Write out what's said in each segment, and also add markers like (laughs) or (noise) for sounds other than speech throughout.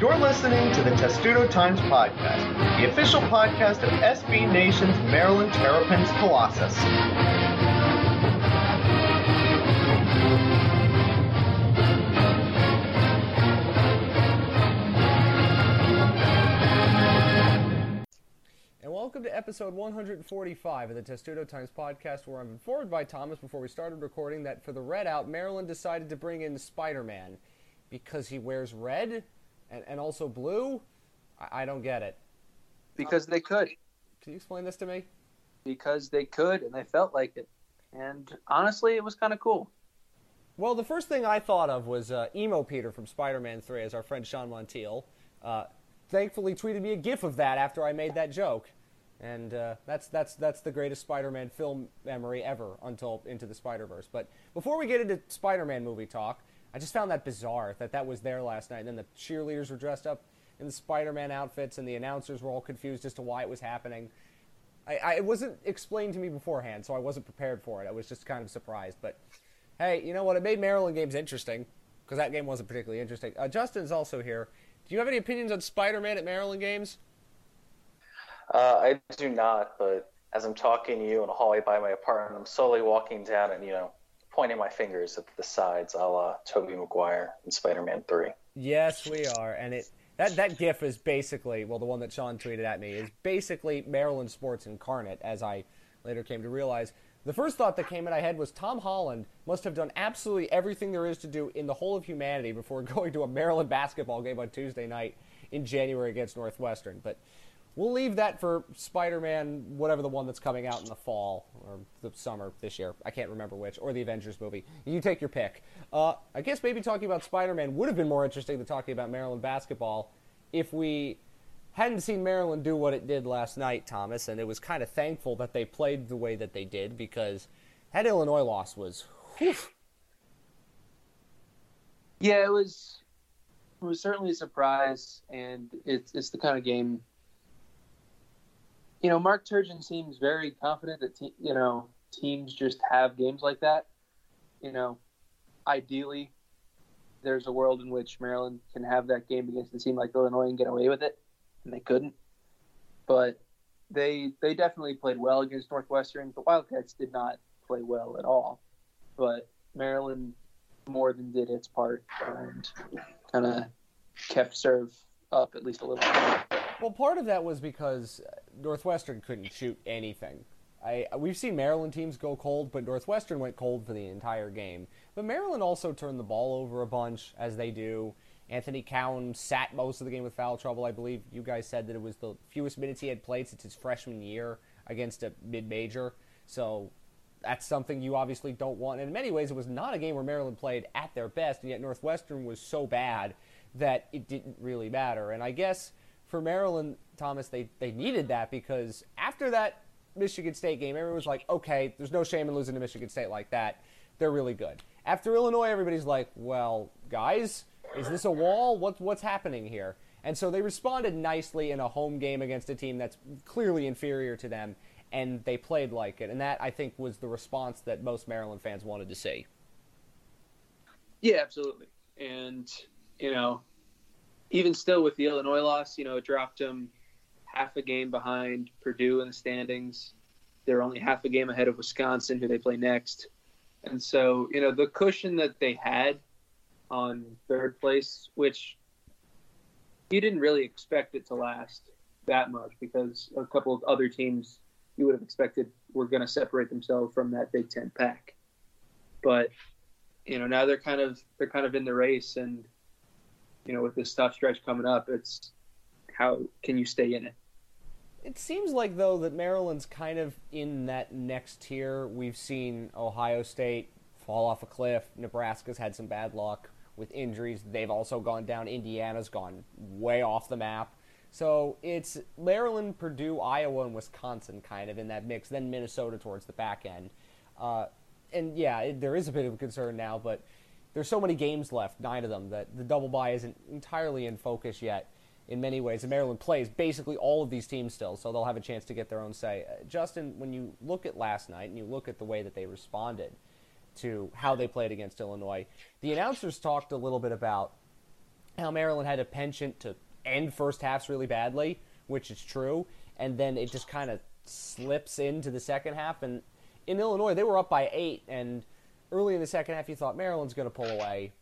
You're listening to the Testudo Times Podcast, the official podcast of SB Nation's Maryland Terrapins Colossus. And welcome to episode 145 of the Testudo Times podcast, where I'm informed by Thomas before we started recording that for the Red Out, Maryland decided to bring in Spider Man because he wears red and, and also blue. I, I don't get it. because they could, Can you explain this to me? because they could, and they felt like it. And honestly, it was kind of cool. Well, the first thing I thought of was uh, Emo Peter from Spider Man 3, as our friend Sean Montiel uh, thankfully tweeted me a gif of that after I made that joke. And uh, that's, that's, that's the greatest Spider Man film memory ever until Into the Spider Verse. But before we get into Spider Man movie talk, I just found that bizarre that that was there last night. And then the cheerleaders were dressed up in the Spider Man outfits, and the announcers were all confused as to why it was happening. I, I, it wasn't explained to me beforehand, so I wasn't prepared for it. I was just kind of surprised. But hey, you know what? It made Maryland games interesting because that game wasn't particularly interesting. Uh, Justin's also here. Do you have any opinions on Spider-Man at Maryland games? Uh, I do not, but as I'm talking to you in a hallway by my apartment, I'm slowly walking down and, you know, pointing my fingers at the sides, a la Tobey Maguire in Spider-Man 3. Yes, we are, and it that that GIF is basically well, the one that Sean tweeted at me is basically Maryland sports incarnate, as I later came to realize. The first thought that came in my head was Tom Holland must have done absolutely everything there is to do in the whole of humanity before (laughs) going to a Maryland basketball game on Tuesday night in January against Northwestern. But we'll leave that for Spider-Man, whatever the one that's coming out in the fall or the summer this year. I can't remember which, or the Avengers movie. You take your pick. Uh, I guess maybe talking about Spider-Man would have been more interesting than talking about Maryland basketball if we hadn't seen Maryland do what it did last night, Thomas, and it was kind of thankful that they played the way that they did because that Illinois loss was, whew, Yeah, it was. It was certainly a surprise, and it's it's the kind of game. You know, Mark Turgeon seems very confident that te- you know teams just have games like that. You know, ideally, there's a world in which Maryland can have that game against a team like Illinois and get away with it, and they couldn't. But they they definitely played well against Northwestern. The Wildcats did not play well at all, but Maryland more than did its part and kind of kept serve up at least a little. Well, part of that was because Northwestern couldn't shoot anything. I we've seen Maryland teams go cold, but Northwestern went cold for the entire game. But Maryland also turned the ball over a bunch, as they do. Anthony Cowan sat most of the game with foul trouble. I believe you guys said that it was the fewest minutes he had played since his freshman year against a mid-major. So that's something you obviously don't want. And in many ways, it was not a game where Maryland played at their best, and yet Northwestern was so bad that it didn't really matter. And I guess for Maryland, Thomas, they, they needed that because after that Michigan State game, everyone was like, okay, there's no shame in losing to Michigan State like that. They're really good. After Illinois, everybody's like, well, guys, is this a wall? What's, what's happening here? And so they responded nicely in a home game against a team that's clearly inferior to them, and they played like it. And that, I think, was the response that most Maryland fans wanted to see. Yeah, absolutely. And you know, even still with the Illinois loss, you know, it dropped them half a game behind Purdue in the standings. They're only half a game ahead of Wisconsin, who they play next. And so, you know, the cushion that they had on third place, which you didn't really expect it to last that much because a couple of other teams you would have expected were going to separate themselves from that Big Ten pack. But you know, now they're kind of they're kind of in the race, and you know, with this tough stretch coming up, it's how can you stay in it? It seems like though that Maryland's kind of in that next tier. We've seen Ohio State fall off a cliff. Nebraska's had some bad luck with injuries. They've also gone down. Indiana's gone way off the map. So it's Maryland, Purdue, Iowa, and Wisconsin kind of in that mix. Then Minnesota towards the back end. Uh, and yeah, it, there is a bit of concern now, but there's so many games left, nine of them, that the double bye isn't entirely in focus yet. In many ways, and Maryland plays basically all of these teams still, so they'll have a chance to get their own say. Uh, Justin, when you look at last night and you look at the way that they responded to how they played against Illinois, the announcers talked a little bit about how Maryland had a penchant to end first halves really badly, which is true, and then it just kind of slips into the second half. And in Illinois, they were up by eight, and early in the second half, you thought Maryland's going to pull away.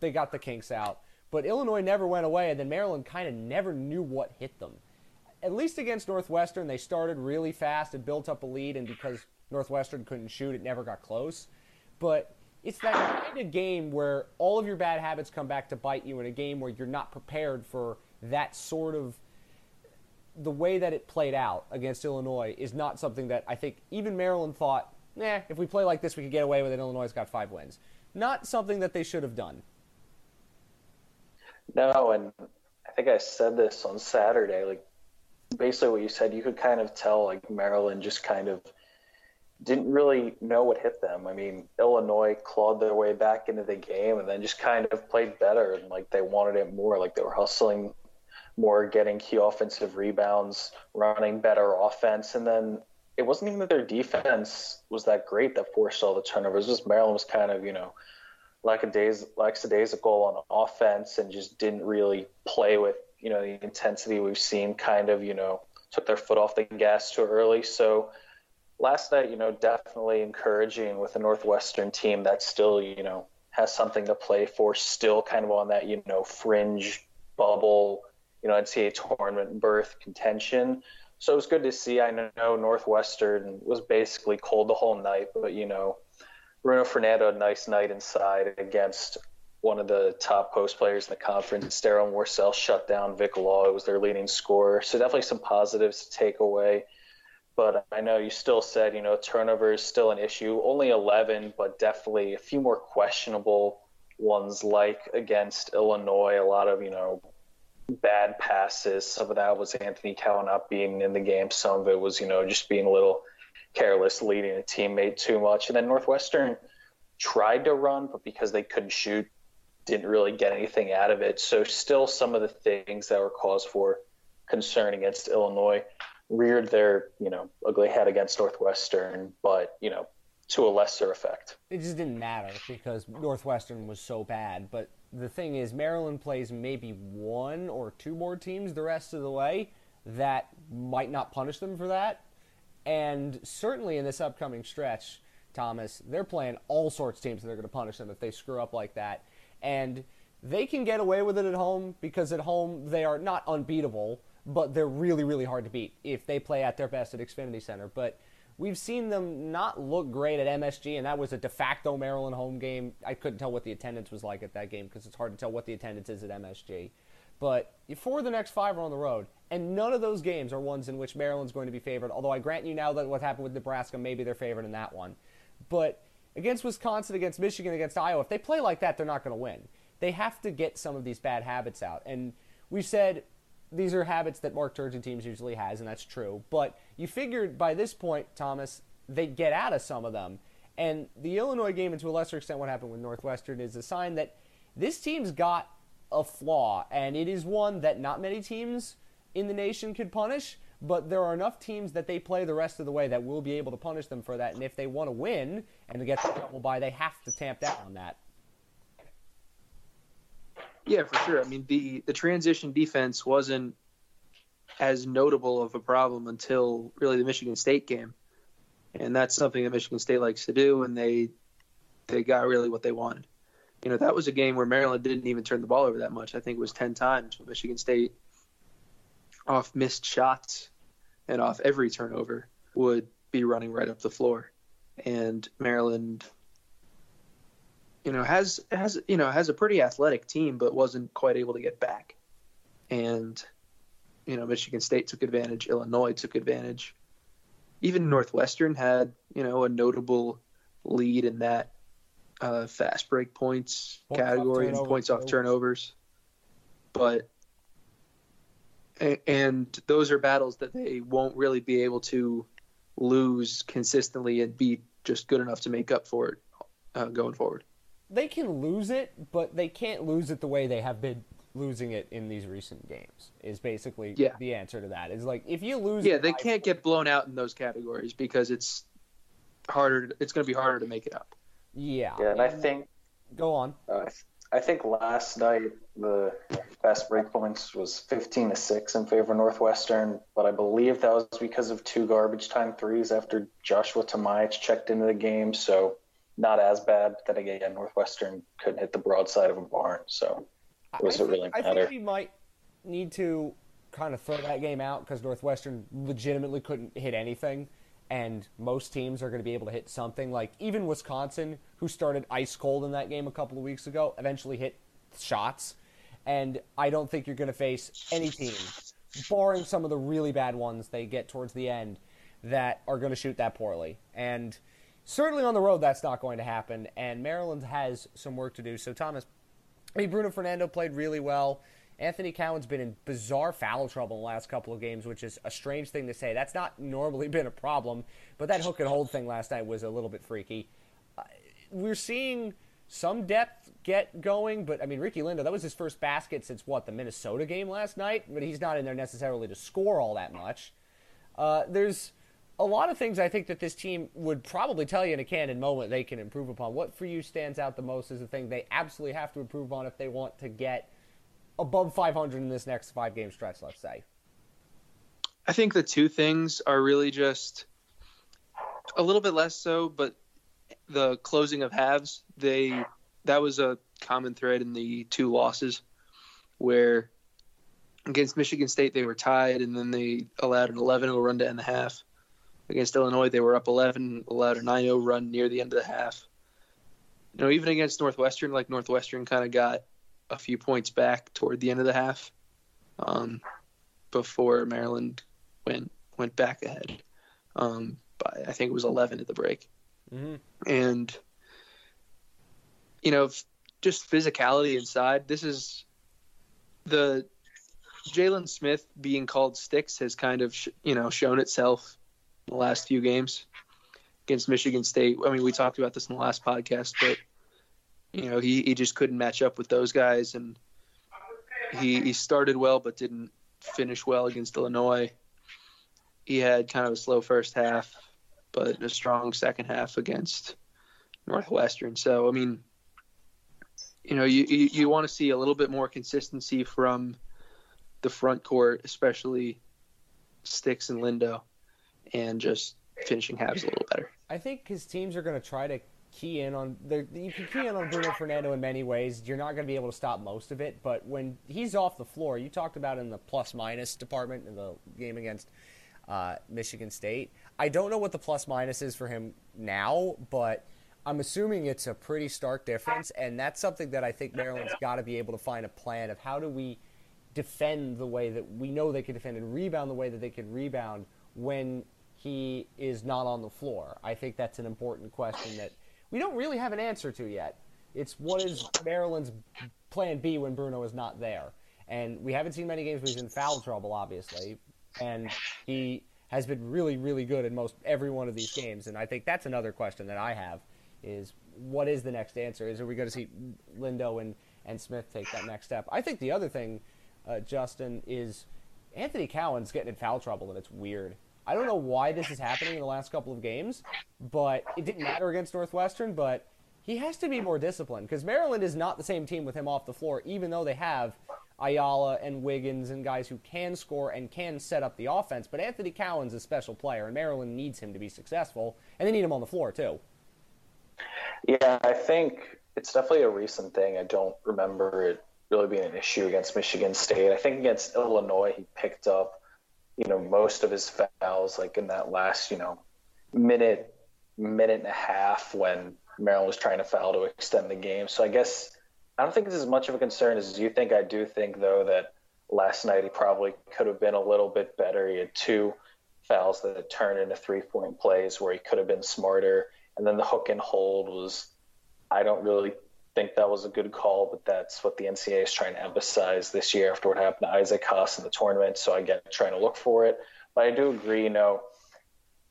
They got the kinks out. But Illinois never went away, and then Maryland kind of never knew what hit them. At least against Northwestern, they started really fast and built up a lead, and because Northwestern couldn't shoot, it never got close. But it's that kind of game where all of your bad habits come back to bite you in a game where you're not prepared for that sort of the way that it played out against Illinois is not something that I think even Maryland thought, nah, if we play like this, we could get away with it. Illinois got five wins. Not something that they should have done. No, and I think I said this on Saturday. Like, basically, what you said, you could kind of tell, like, Maryland just kind of didn't really know what hit them. I mean, Illinois clawed their way back into the game and then just kind of played better and like they wanted it more. Like they were hustling more, getting key offensive rebounds, running better offense, and then it wasn't even that their defense was that great that forced all the turnovers. Just Maryland was kind of, you know, like today's a lackadaisical on offense and just didn't really play with, you know, the intensity we've seen kind of, you know, took their foot off the gas too early. So last night, you know, definitely encouraging with a Northwestern team that still, you know, has something to play for, still kind of on that, you know, fringe bubble, you know, NCAA tournament berth contention. So it was good to see. I know Northwestern was basically cold the whole night, but you know, Bruno Fernando, a nice night inside against one of the top post players in the conference. Darryl Morsell shut down Vic Law. It was their leading scorer. So definitely some positives to take away. But I know you still said, you know, turnover is still an issue. Only 11, but definitely a few more questionable ones like against Illinois. A lot of, you know, bad passes. Some of that was Anthony Cowan not being in the game. Some of it was, you know, just being a little careless, leading a teammate too much. And then Northwestern tried to run, but because they couldn't shoot, didn't really get anything out of it. So still some of the things that were cause for concern against Illinois reared their, you know, ugly head against Northwestern, but, you know, to a lesser effect. It just didn't matter because Northwestern was so bad. But the thing is, Maryland plays maybe one or two more teams the rest of the way that might not punish them for that. And certainly in this upcoming stretch, Thomas, they're playing all sorts of teams that are going to punish them if they screw up like that. And they can get away with it at home because at home they are not unbeatable, but they're really, really hard to beat if they play at their best at Xfinity Center. But we've seen them not look great at MSG, and that was a de facto Maryland home game. I couldn't tell what the attendance was like at that game because it's hard to tell what the attendance is at MSG. But for the next five are on the road, and none of those games are ones in which Maryland's going to be favored. Although I grant you now that what happened with Nebraska, maybe they're favored in that one. But against Wisconsin, against Michigan, against Iowa, if they play like that, they're not going to win. They have to get some of these bad habits out. And we've said these are habits that Mark Turgeon teams usually has, and that's true. But you figured by this point, Thomas, they'd get out of some of them. And the Illinois game, and to a lesser extent what happened with Northwestern, is a sign that this team's got a flaw, and it is one that not many teams in the nation could punish, but there are enough teams that they play the rest of the way that will be able to punish them for that. And if they want to win and to get the double by, they have to tamp down on that. Yeah, for sure. I mean, the the transition defense wasn't as notable of a problem until really the Michigan State game, and that's something that Michigan State likes to do, and they they got really what they wanted. You know, that was a game where Maryland didn't even turn the ball over that much. I think it was ten times. Michigan State, off missed shots and off every turnover, would be running right up the floor, and Maryland you know, has has you know has a pretty athletic team, but wasn't quite able to get back. And you know, Michigan State took advantage, Illinois took advantage. Even Northwestern had, you know, a notable lead in that uh, fast break points, category and points off turnovers. But and those are battles that they won't really be able to lose consistently and be just good enough to make up for it uh, going forward. They can lose it, but they can't lose it the way they have been losing it in these recent games. Is basically Yeah. the answer to that. Is like if you lose, Yeah, they can't get blown out in those categories because it's harder. It's going to be harder to make it up. Yeah. Yeah, and I think Go on. uh, I think last night the fast break points was 15 to six in favor of Northwestern, but I believe that was because of two garbage time threes after Joshua Tomaic checked into the game. So not as bad. But then again, Northwestern couldn't hit the broadside of a barn, so I- does I it really think, I think we might need to kind of throw that game out because Northwestern legitimately couldn't hit anything, and most teams are going to be able to hit something. Like even Wisconsin, who started ice cold in that game a couple of weeks ago, eventually hit shots, and I don't think you're going to face any team, barring some of the really bad ones they get towards the end, that are going to shoot that poorly. And certainly on the road, that's not going to happen. And Maryland has some work to do. So Thomas, I mean, Bruno Fernando played really well. Anthony Cowan's been in bizarre foul trouble in the last couple of games, which is a strange thing to say. That's not normally (laughs) been a problem, but that hook and hold thing last night was a little bit freaky. Uh, we're seeing some depth get going, but I mean, Ricky Lindo, that was his first basket since what, the Minnesota game last night? But he's not in there necessarily to score all that much. Uh, there's a lot of things I think that this team would probably tell you in a candid moment they can improve upon. What for you stands out the most as the thing they absolutely have to improve on if they want to get above 500 in this next five game stretch, let's say? I think the two things are really just a little bit less so, but the closing of halves, they that was a common thread in the two losses where against Michigan State they were tied and then they allowed an 11-0 run to end the half. Against Illinois they were up 11, allowed a 9-0 run near the end of the half. You know, even against Northwestern, like Northwestern kind of got a few points back toward the end of the half. Um, before Maryland went went back ahead. Um, by I think it was 11 at the break, Mm-hmm. and you know, just physicality inside. This is the Jalen Smith being called sticks has kind of sh- you know shown itself the last few games against Michigan State. I mean, we talked about this in the last podcast, but you know he, he just couldn't match up with those guys, and he he started well but didn't finish well against Illinois. He had kind of a slow first half, but a strong second half against Northwestern. So I mean, you know, you you, you want to see a little bit more consistency from the front court, especially Sticks and Lindo, and just finishing halves a little better. I think his teams are going to try to key in on. they're- You can key in on Bruno Fernando in many ways. You're not going to be able to stop most of it, but when he's off the floor, you talked about in the plus minus department in the game against uh, Michigan State. I don't know what the plus minus is for him now, but I'm assuming it's a pretty stark difference, and that's something that I think Maryland's got to be able to find a plan of how do we defend the way that we know they can defend and rebound the way that they can rebound when he is not on the floor. I think that's an important question that we don't really have an answer to yet. It's what is Maryland's plan B when Bruno is not there? And we haven't seen many games where he's in foul trouble, obviously. And he has been really, really good in most every one of these games. And I think that's another question that I have is what is the next answer? Is are we going to see Lindo and, and Smith take that next step? I think the other thing, uh, Justin, is Anthony Cowan's getting in foul trouble, and it's weird. I don't know why this is happening in the last couple of games, but it didn't matter against Northwestern. But he has to be more disciplined because Maryland is not the same team with him off the floor, even though they have Ayala and Wiggins and guys who can score and can set up the offense. But Anthony Cowan's a special player, and Maryland needs him to be successful, and they need him on the floor too. Yeah, I think it's definitely a recent thing. I don't remember it really being an issue against Michigan State. I think against Illinois, he picked up, you know, most of his fouls like in that last, you know, minute, minute and a half when Maryland was trying to foul to extend the game. So I guess I don't think it's as much of a concern as you think. I do think though that last night he probably could have been a little bit better. He had two fouls that turned into three point plays where he could have been smarter. And then the hook and hold was, I don't really think that was a good call, but that's what the NCAA is trying to emphasize this year after what happened to Isaac Haas in the tournament. So I get trying to look for it. But I do agree, you know,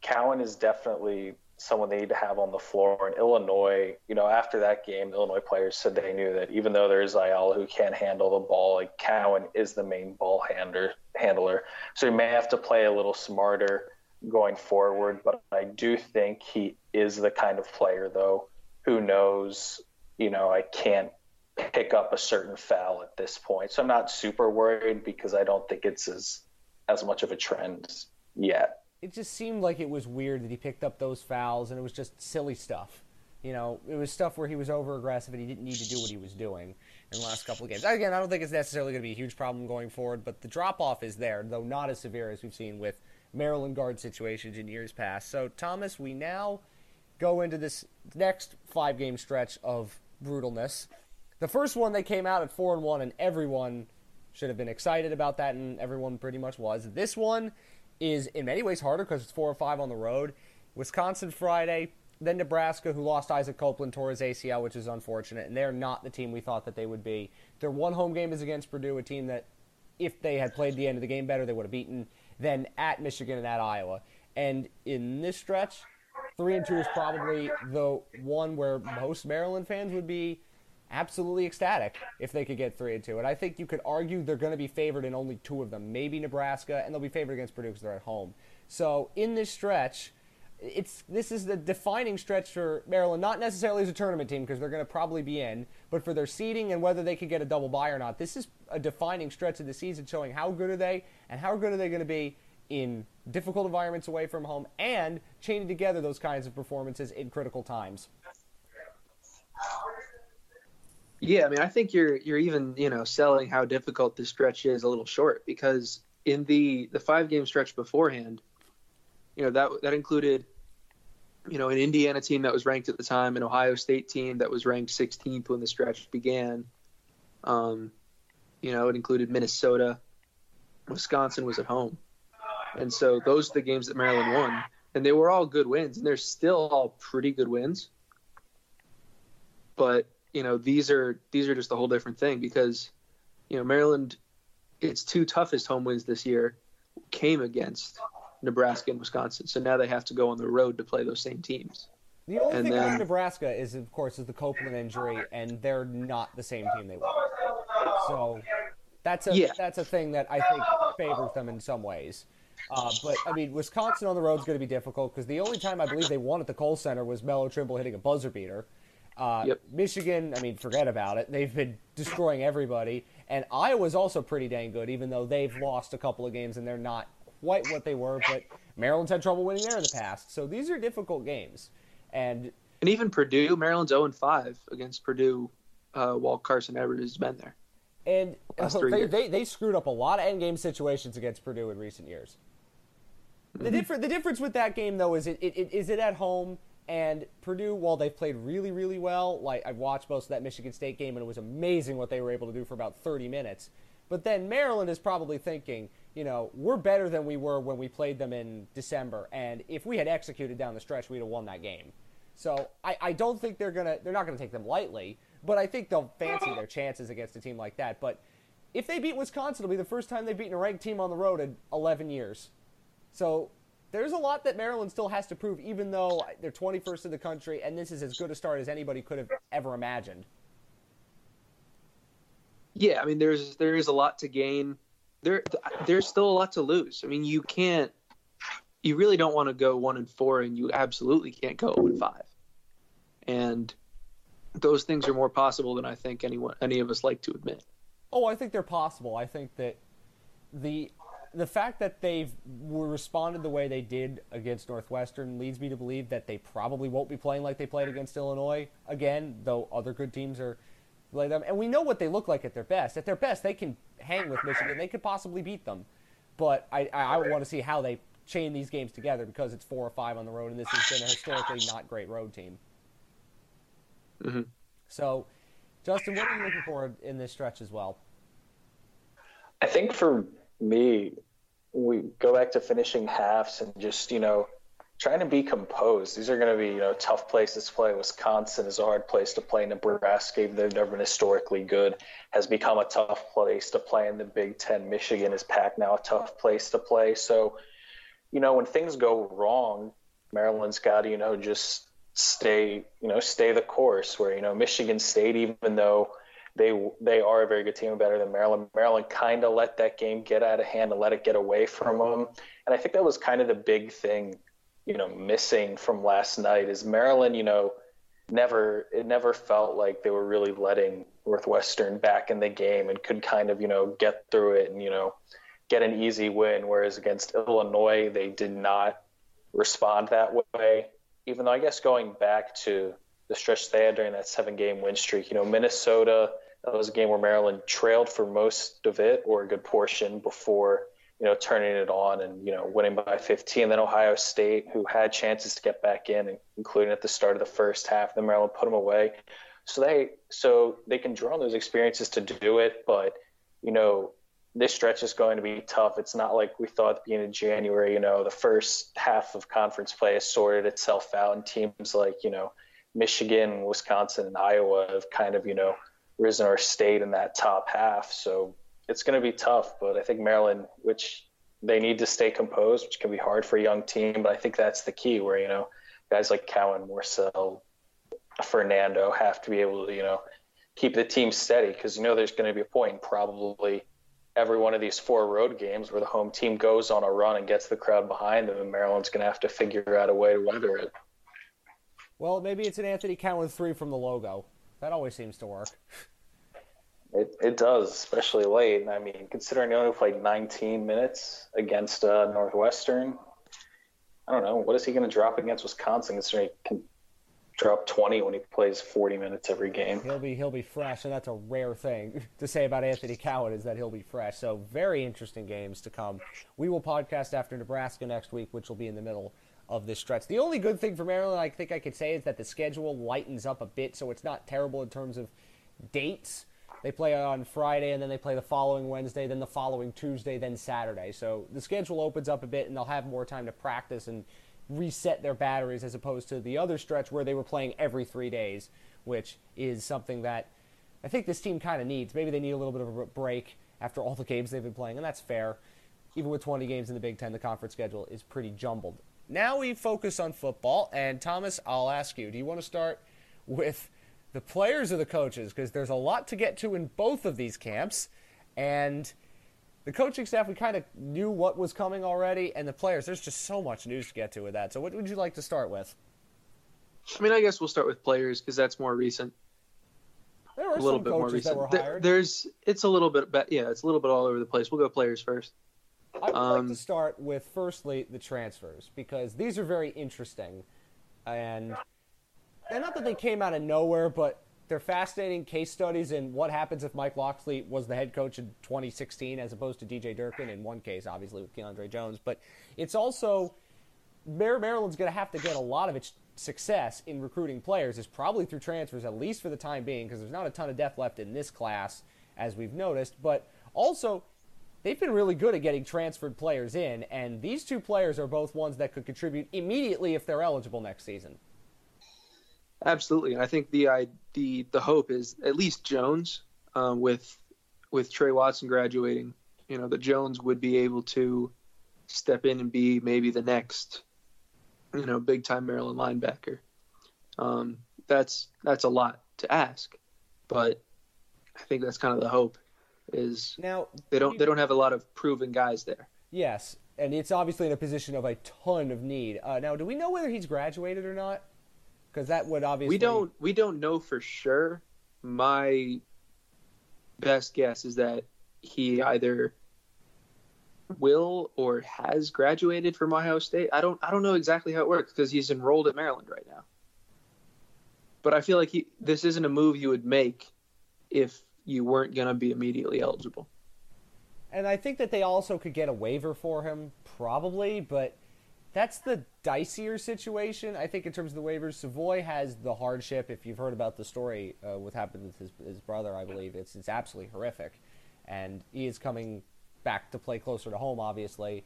Cowan is definitely someone they need to have on the floor. And Illinois, you know, after that game, Illinois players said they knew that even though there is Ayala who can't handle the ball, like Cowan is the main ball handler. Handler, so he may have to play a little smarter going forward. But I do think he is the kind of player, though, who knows, you know, I can't pick up a certain foul at this point. So I'm not super worried because I don't think it's as as much of a trend yet it just seemed like it was weird that he picked up those fouls and it was just silly stuff. You know, it was stuff where he was over aggressive and he didn't need to do what he was doing in the last couple of games. Again, I don't think it's necessarily going to be a huge problem going forward, but the drop off is there, though not as severe as we've seen with Maryland guard situations in years past. So, Thomas, we now go into this next five game stretch of brutalness. The first one, they came out at 4 and 1, and everyone should have been excited about that, and everyone pretty much was. This one, is in many ways harder because it's four or five on the road. Wisconsin Friday, then Nebraska, who lost Isaac Copeland his ACL, which is unfortunate, and they're not the team we thought that they would be. Their one home game is against Purdue, a team that, if they had played the end of the game better, they would have beaten. Then at Michigan and at Iowa, and in this stretch, three and two is probably the one where most Maryland fans would be absolutely ecstatic if they could get three and two. And I think you could argue they're going to be favored in only two of them, maybe Nebraska, and they'll be favored against Purdue because they're at home. So in this stretch, it's this is the defining stretch for Maryland, not necessarily as a tournament team because they're going to probably be in, but for their seeding and whether they could get a double bye or not. This is a defining stretch of the season, showing how good are they and how good are they going to be in difficult environments away from home and chaining together those kinds of performances in critical times. Yeah, I mean, I think you're you're even you know selling how difficult this stretch is a little short because in the the five game stretch beforehand, you know that that included, you know, an Indiana team that was ranked at the time, an Ohio State team that was ranked 16th when the stretch began. Um, you know, it included Minnesota, Wisconsin was at home, and so those are the games that Maryland won, and they were all good wins, and they're still all pretty good wins. But you know these are these are just a whole different thing because you know Maryland its two toughest home wins this year came against Nebraska and Wisconsin. So now they have to go on the road to play those same teams. The only and thing then, about Nebraska is, of course, is the Copeland injury, and they're not the same team they were. So that's a yeah. that's a thing that I think favors them in some ways. Uh, but I mean, Wisconsin on the road is going to be difficult because the only time I believe they won at the Kohl Center was Melo Trimble hitting a buzzer beater. Uh, yep. Michigan, I mean, forget about it. They've been destroying everybody. And Iowa's also pretty dang good, even though they've lost a couple of games and they're not quite what they were. But Maryland's had trouble winning there in the past. So these are difficult games. And and even Purdue, Maryland's 0 5 against Purdue uh, while Carson Edwards has been there. And they, they, they, screwed up a lot of end game situations against Purdue in recent years. The, differ, the difference with that game, though, is it, it, it is it at home and Purdue, while they've played really, really well, like I've watched most of that Michigan State game, and it was amazing what they were able to do for about 30 minutes. But then Maryland is probably thinking, you know, we're better than we were when we played them in December, and if we had executed down the stretch, we'd have won that game. So I, I don't think they're gonna they're not gonna take them lightly, but I think they'll fancy their chances against a team like that. But if they beat Wisconsin, it'll be the first time they've beaten a ranked team on the road in 11 years. So there's a lot that Maryland still has to prove, even though they're 21st in the country, and this is as good a start as anybody could have ever imagined. Yeah, I mean, there's there is a lot to gain. There, there's still a lot to lose. I mean, you can't, you really don't want to go one and four, and you absolutely can't go zero and five. And those things are more possible than I think anyone, any of us like to admit. Oh, I think they're possible. I think that the the fact that they've responded the way they did against Northwestern leads me to believe that they probably won't be playing like they played against Illinois again, though other good teams are play them. And we know what they look like at their best. At their best, they can hang with Michigan. They could possibly beat them. But I, I, I want to see how they chain these games together because it's four or five on the road, and this has been a historically not great road team. Mm-hmm. So, Justin, what are you looking for in this stretch as well? I think for me, we go back to finishing halves and just you know trying to be composed. These are going to be you know tough places to play. Wisconsin is a hard place to play. Nebraska, even though they've never been historically good, has become a tough place to play in the Big Ten. Michigan is packed now, a tough place to play. So, you know, when things go wrong, Maryland's got to you know just stay you know stay the course. Where you know Michigan State, even though they they are a very good team, better than Maryland. Maryland kind of let that game get out of hand and let it get away from them. And I think that was kind of the big thing, you know, missing from last night is Maryland. You know, never it never felt like they were really letting Northwestern back in the game and could kind of you know get through it and you know get an easy win. Whereas against Illinois, they did not respond that way. Even though I guess going back to the stretch they had during that seven game win streak, you know, Minnesota that was a game where Maryland trailed for most of it or a good portion before, you know, turning it on and, you know, winning by 15. Then Ohio State, who had chances to get back in, including at the start of the first half, then Maryland put them away. So they so they can draw on those experiences to do it, but you know, this stretch is going to be tough. It's not like we thought at the beginning of January, you know, the first half of conference play has sorted itself out and teams like, you know, Michigan, Wisconsin, and Iowa have kind of, you know, risen or stayed in that top half. So it's going to be tough. But I think Maryland, which they need to stay composed, which can be hard for a young team. But I think that's the key where, you know, guys like Cowan, Morsell, Fernando have to be able to, you know, keep the team steady because, you know, there's going to be a point probably every one of these four road games where the home team goes on a run and gets the crowd behind them, and Maryland's going to have to figure out a way to weather it. Well, maybe it's an Anthony Cowan three from the logo. That always seems to work. It, it does, especially late. I mean, considering he only played 19 minutes against uh, Northwestern, I don't know. What is he going to drop against Wisconsin? Considering he can drop 20 when he plays 40 minutes every game. He'll be he'll be fresh, and that's a rare thing (laughs) to say about Anthony Cowan is that he'll be fresh. So very interesting games to come. We will podcast after Nebraska next week, which will be in the middle of this stretch. The only good thing for Maryland, I think I could say, is that the schedule lightens up a bit, so it's not terrible in terms of dates. They play on Friday, and then they play the following Wednesday, then the following Tuesday, then Saturday. So the schedule opens up a bit, and they'll have more time to practice and reset their batteries as opposed to the other stretch where they were playing every three days, which is something that I think this team kind of needs. Maybe they need a little bit of a break after all the games they've been playing, and that's fair. Even with 20 games in the Big Ten, the conference schedule is pretty jumbled. Now we focus on football, and Thomas, I'll ask you: Do you want to start with the players or the coaches? Because there's a lot to get to in both of these camps, and the coaching staff we kind of knew what was coming already, and the players there's just so much news to get to with that. So, what would you like to start with? I mean, I guess we'll start with players because that's more recent. There were a little bit more recent. There, there's it's a little bit, yeah, it's a little bit all over the place. We'll go players first. I would um, like to start with firstly the transfers because these are very interesting, and and not that they came out of nowhere, but they're fascinating case studies in what happens if Mike Locksley was the head coach in 2016 as opposed to DJ Durkin in one case, obviously with Keandre Jones. But it's also Maryland's going to have to get a lot of its success in recruiting players is probably through transfers, at least for the time being, because there's not a ton of depth left in this class, as we've noticed. But also, they've been really good at getting transferred players in, and these two players are both ones that could contribute immediately if they're eligible next season. Absolutely, and I think the the the hope is at least Jones uh, with with Tre Watson graduating. You know that Jones would be able to step in and be maybe the next, you know, big time Maryland linebacker. Um, that's that's a lot to ask, but I think that's kind of the hope is now they don't they don't have a lot of proven guys there. Yes, and it's obviously in a position of a ton of need. Uh, now, do we know whether he's graduated or not? Because that would obviously we don't we don't know for sure. My best guess is that he either will or has graduated from Ohio State. I don't I don't know exactly how it works because he's enrolled at Maryland right now. But I feel like he this isn't a move you would make if you weren't going to be immediately eligible. And I think that they also could get a waiver for him, probably, but that's the dicier situation. I think in terms of the waivers, Savoy has the hardship. If you've heard about the story, uh, what happened with his, his brother, I believe it's it's absolutely horrific, and he is coming back to play closer to home, obviously.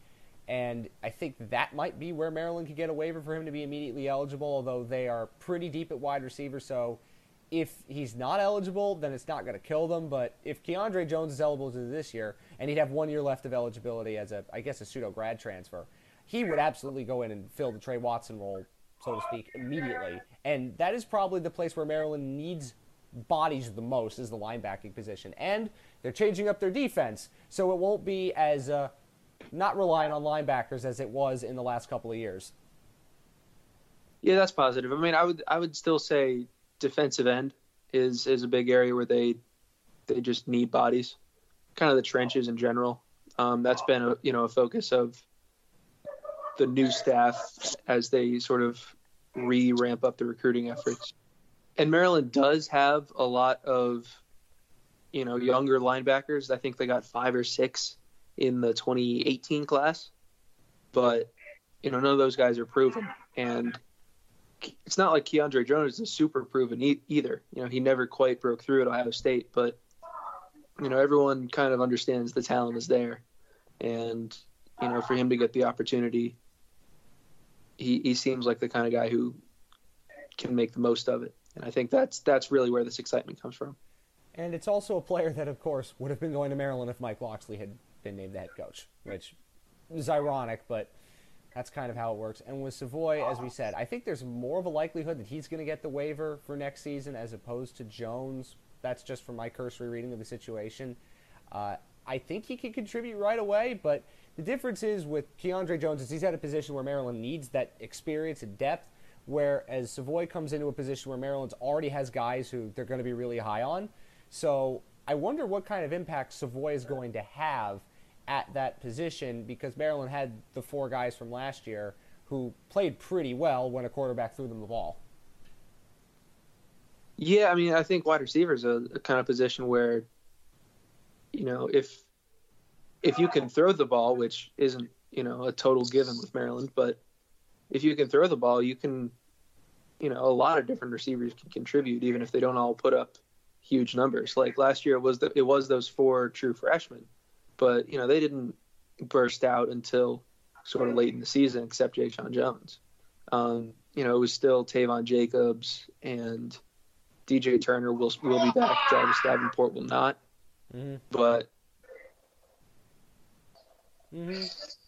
And I think that might be where Maryland could get a waiver for him to be immediately eligible, although they are pretty deep at wide receiver. So if he's not eligible, then it's not going to kill them. But if Keandre Jones is eligible this year, and he'd have one year left of eligibility as a, I guess, a pseudo grad transfer, he would absolutely go in and fill the Tre Watson role, so to speak, immediately. And that is probably the place where Maryland needs bodies the most is the linebacking position. And they're changing up their defense, so it won't be as uh, not relying on linebackers as it was in the last couple of years. Yeah, that's positive. I mean, I would I would still say defensive end is is a big area where they they just need bodies, kind of the trenches in general. Um, that's been a you know a focus of the new staff as they sort of re ramp up the recruiting efforts. And Maryland does have a lot of you know younger linebackers. I think they got five or six in the 2018 class, but you know none of those guys are proven, and it's not like Keandre Jones is super proven e- either. You know he never quite broke through at Ohio State, but you know everyone kind of understands the talent is there, and you know for him to get the opportunity, he he seems like the kind of guy who can make the most of it, and I think that's that's really where this excitement comes from. And it's also a player that, of course, would have been going to Maryland if Mike Locksley had been named the head coach, which is ironic, but that's kind of how it works. And with Savoy, as we said, I think there's more of a likelihood that he's going to get the waiver for next season as opposed to Jones. That's just from my cursory reading of the situation. Uh, I think he can contribute right away, but the difference is with Keandre Jones is he's at a position where Maryland needs that experience and depth, whereas Savoy comes into a position where Maryland's already has guys who they're going to be really high on. So I wonder what kind of impact Savoy is going to have at that position because Maryland had the four guys from last year who played pretty well when a quarterback threw them the ball. Yeah, I mean, I think wide receiver is a, a kind of position where, you know, if if you can throw the ball, which isn't you know a total given with Maryland, but if you can throw the ball, you can, you know, a lot of different receivers can contribute, even if they don't all put up huge numbers. Like last year, it was the, it was those four true freshmen, but you know they didn't burst out until sort of late in the season, except Jeshaun Jones. Um, you know, it was still Taivon Jacobs and DJ Turner will will be back. Jahrvis Davenport will not. Mm-hmm. But mm-hmm.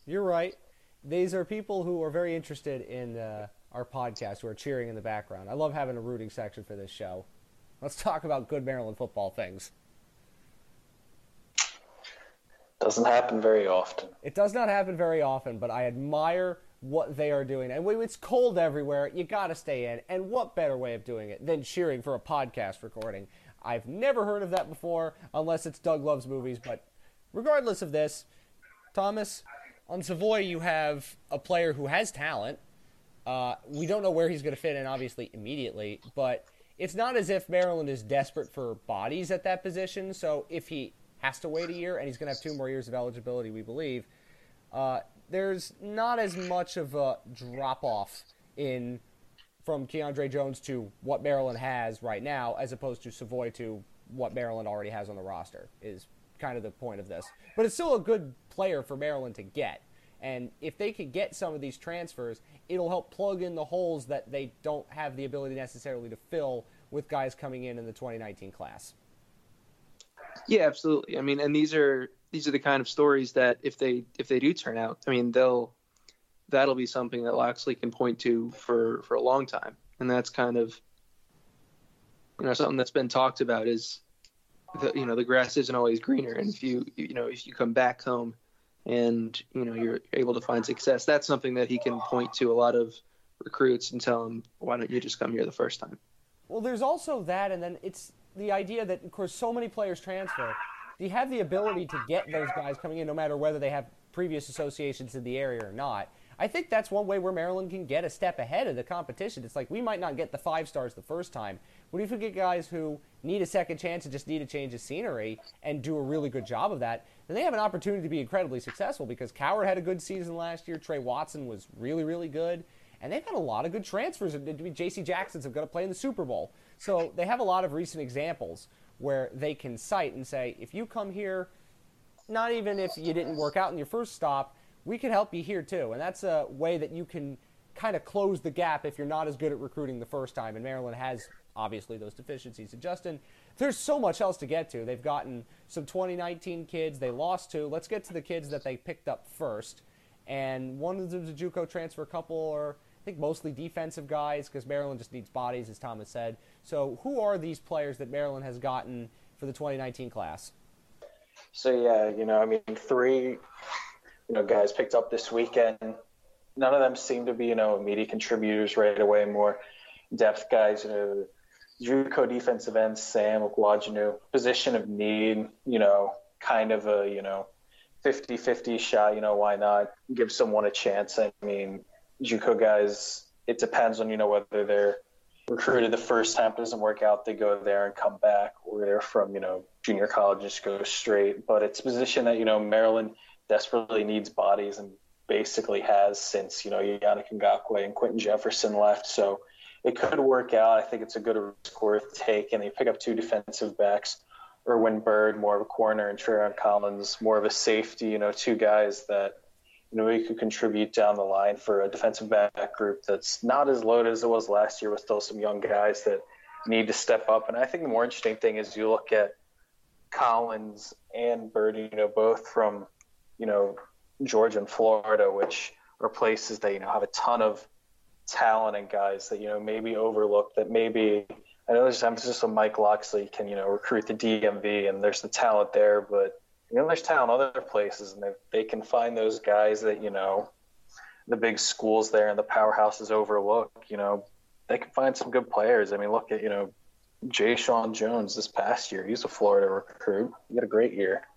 you're right. These are people who are very interested in uh, our podcast who are cheering in the background. I love having a rooting section for this show. Let's talk about good Maryland football things. Doesn't happen very often. It does not happen very often, but I admire what they are doing. And when it's cold everywhere, you got to stay in. And what better way of doing it than cheering for a podcast recording? I've never heard of that before, unless it's Doug Loves Movies. But regardless of this, Thomas, on Savoy, you have a player who has talent. Uh, we don't know where he's going to fit in, obviously, immediately, but it's not as if Maryland is desperate for bodies at that position. So if he has to wait a year and he's going to have two more years of eligibility, we believe, uh, there's not as much of a drop off in from Keandre Jones to what Maryland has right now, as opposed to Savoy to what Maryland already has on the roster. Is kind of the point of this. But it's still a good player for Maryland to get. And if they could get some of these transfers, it'll help plug in the holes that they don't have the ability necessarily to fill with guys coming in in the 2019 class. Yeah, absolutely. I mean, and these are these are the kind of stories that if they if they do turn out, I mean, they'll that'll be something that Locksley can point to for for a long time, and that's kind of you know something that's been talked about is the, you know the grass isn't always greener, and if you you know if you come back home and you know you're able to find success, that's something that he can point to a lot of recruits and tell them, why don't you just come here the first time? Well, there's also that, and then it's the idea that, of course, so many players transfer. Do you have the ability to get those guys coming in, no matter whether they have previous associations in the area or not? I think that's one way where Maryland can get a step ahead of the competition. It's like we might not get the five stars the first time, but if we get guys who need a second chance and just need a change of scenery and do a really good job of that, then they have an opportunity to be incredibly successful because Coward had a good season last year. Tre Watson was really, really good and they've had a lot of good transfers. J.C. Jackson's have got to play in the Super Bowl, so they have a lot of recent examples where they can cite and say, if you come here, not even if you didn't work out in your first stop, we can help you here too. And that's a way that you can kind of close the gap if you're not as good at recruiting the first time. And Maryland has obviously those deficiencies. And Justin, there's so much else to get to. They've gotten some 2019 kids they lost to. Let's get to the kids that they picked up first. And one of them's a JUCO transfer, couple are I think mostly defensive guys because Maryland just needs bodies, as Thomas said. So, who are these players that Maryland has gotten for the 2019 class? So yeah, you know, I mean, three, you know, guys picked up this weekend. None of them seem to be, you know, immediate contributors right away. More depth guys, you know, JUCO defensive end Sam Okuayinonu, position of need, you know, kind of a, you know, 50-50 shot. You know, why not give someone a chance? I mean, JUCO guys, it depends on you know whether they're recruited the first time doesn't work out, they go there and come back, or they're from you know junior college just go straight. But it's a position that you know Maryland desperately needs bodies and basically has since you know Yannick Ngakoue and Quinton Jefferson left. So it could work out. I think it's a good risk worth take, and they pick up two defensive backs. Erwin Byrd, more of a corner, and Treron Collins, more of a safety. You know, two guys that you know, he could contribute down the line for a defensive back group that's not as loaded as it was last year, with still some young guys that need to step up. And I think the more interesting thing is you look at Collins and Byrd, you know, both from, you know, Georgia and Florida, which are places that, you know, have a ton of talent and guys that, you know, maybe overlooked that maybe I know there's emphasis on Mike Locksley can, you know, recruit the DMV and there's the talent there, but you know, there's talent other places, and they, they can find those guys that you know, the big schools there and the powerhouses overlook. You know, they can find some good players. I mean, look at you know, Jay Sean Jones this past year. He's a Florida recruit. He had a great year.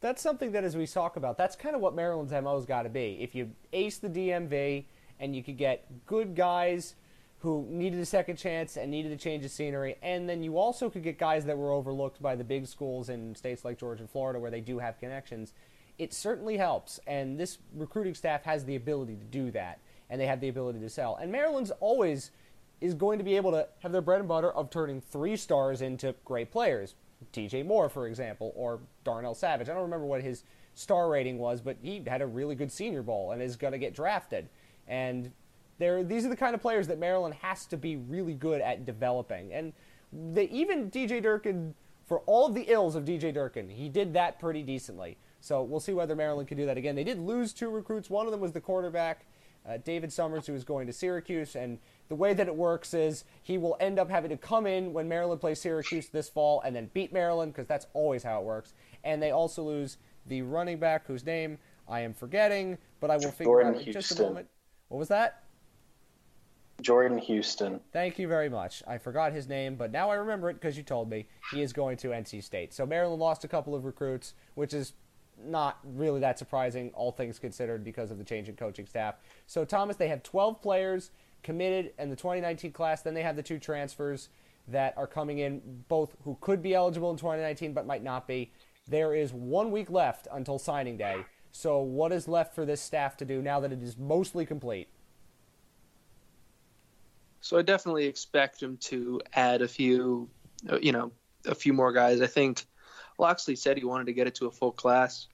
That's something that, as we talk about, that's kind of what Maryland's MO's got to be. If you ace the DMV and you could get good guys who needed a second chance and needed a change of scenery. And then you also could get guys that were overlooked by the big schools in states like Georgia and Florida where they do have connections. It certainly helps, and this recruiting staff has the ability to do that, and they have the ability to sell. And Maryland's always is going to be able to have their bread and butter of turning three stars into great players. DJ Moore, for example, or Darnell Savage. I don't remember what his star rating was, but he had a really good senior bowl and is going to get drafted. And they're, these are the kind of players that Maryland has to be really good at developing. And they, even DJ Durkin, for all of the ills of DJ Durkin, he did that pretty decently. So we'll see whether Maryland can do that again. They did lose two recruits. One of them was the quarterback, uh, David Summers, who is going to Syracuse. And the way that it works is he will end up having to come in when Maryland plays Syracuse this fall and then beat Maryland, because that's always how it works. And they also lose the running back, whose name I am forgetting, but I will figure Jordan out in Houston. just a moment. What was that? Jordan Houston. Thank you very much. I forgot his name, but now I remember it because you told me. He is going to NC State. So Maryland lost a couple of recruits, which is not really that surprising, all things considered, because of the change in coaching staff. So, Thomas, they have 12 players committed in the 2019 class. Then they have the two transfers that are coming in, both who could be eligible in 2019 but might not be. There is one week left until signing day. So, what is left for this staff to do now that it is mostly complete? So I definitely expect him to add a few, uh, you know, a few more guys. I think Locksley said he wanted to get it to a full class.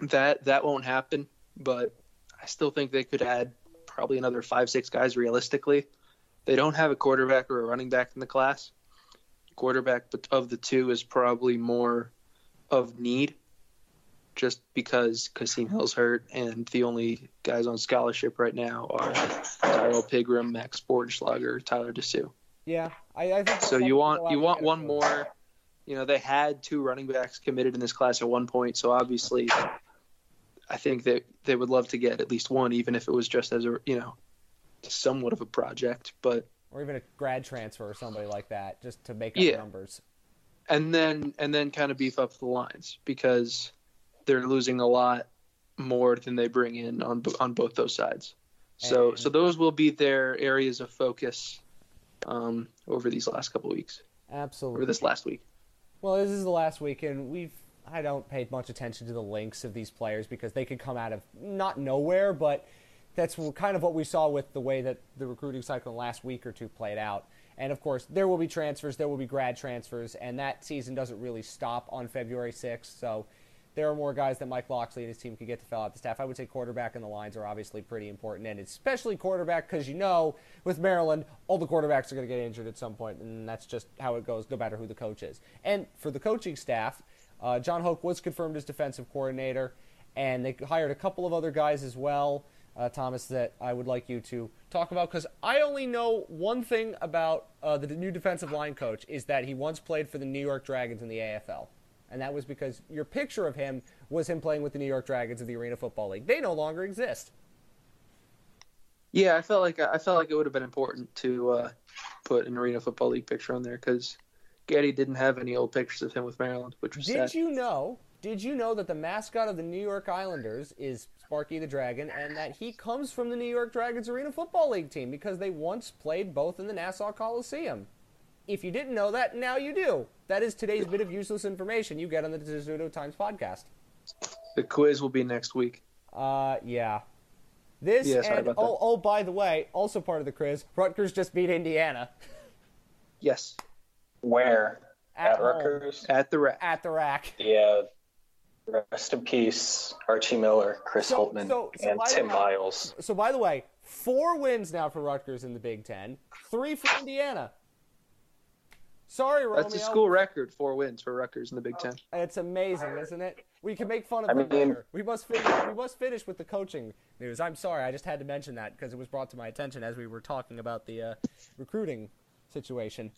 That that won't happen, but I still think they could add probably another five, six guys realistically. They don't have a quarterback or a running back in the class. Quarterback but of the two is probably more of need just because Kasim Hill's hurt, and the only guys on scholarship right now are Tyrrell Pigrome, Max Bortenschlager, Tyler DeSue. Yeah, I, I think so. You want you want one more. You know, they had two running backs committed in this class at one point, so obviously, I think that they would love to get at least one, even if it was just as a you know, somewhat of a project, but or even a grad transfer or somebody like that, just to make up Yeah. numbers. and then and then kind of beef up the lines because they're losing a lot more than they bring in on on both those sides. So And- so those will be their areas of focus um, over these last couple of weeks, Absolutely. or this last week. Well, this is the last week, and we've I don't pay much attention to the links of these players because they could come out of not nowhere, but that's kind of what we saw with the way that the recruiting cycle in the last week or two played out. And of course, there will be transfers, there will be grad transfers, and that season doesn't really stop on February 6th. So there are more guys that Mike Locksley and his team could get to fill out the staff. I would say quarterback and the lines are obviously pretty important, and especially quarterback because you know with Maryland, all the quarterbacks are going to get injured at some point, and that's just how it goes, no matter who the coach is. And for the coaching staff, uh, Jon Hoke was confirmed as defensive coordinator, and they hired a couple of other guys as well, uh, Thomas, that I would like you to talk about because I only know one thing about uh, the new defensive line coach is that he once played for the New York Dragons in the AFL and that was because your picture of him was him playing with the New York Dragons of the Arena Football League. They no longer exist. Yeah, I felt like I felt like it would have been important to uh, put an Arena Football League picture on there because Getty didn't have any old pictures of him with Maryland, which was Did sad. you know? Did you know that the mascot of the New York Islanders is Sparky the Dragon, and that he comes from the New York Dragons Arena Football League team because they once played both in the Nassau Coliseum? If you didn't know that, now you do. That is today's bit of useless information you get on the Testudo Times podcast. The quiz will be next week. Uh, yeah. This Yeah, sorry and about that. oh, oh, by the way, also part of the quiz, Rutgers just beat Indiana Yes, Where? At At. Rutgers? at the RAC. at the RAC. Yeah. Rest in peace, Archie Miller, Chris So- Holtman, so- so and Tim way- Miles. So, by the way, four wins now for Rutgers in the Big Ten, three for Indiana. Sorry, Romeo. That's a school record, four wins for Rutgers in the Big Ten. It's amazing, isn't it? We can make fun of I them mean- later. We must finish. We must finish with the coaching news. I'm sorry, I just had to mention that because it was brought to my attention as we were talking about the uh, recruiting situation.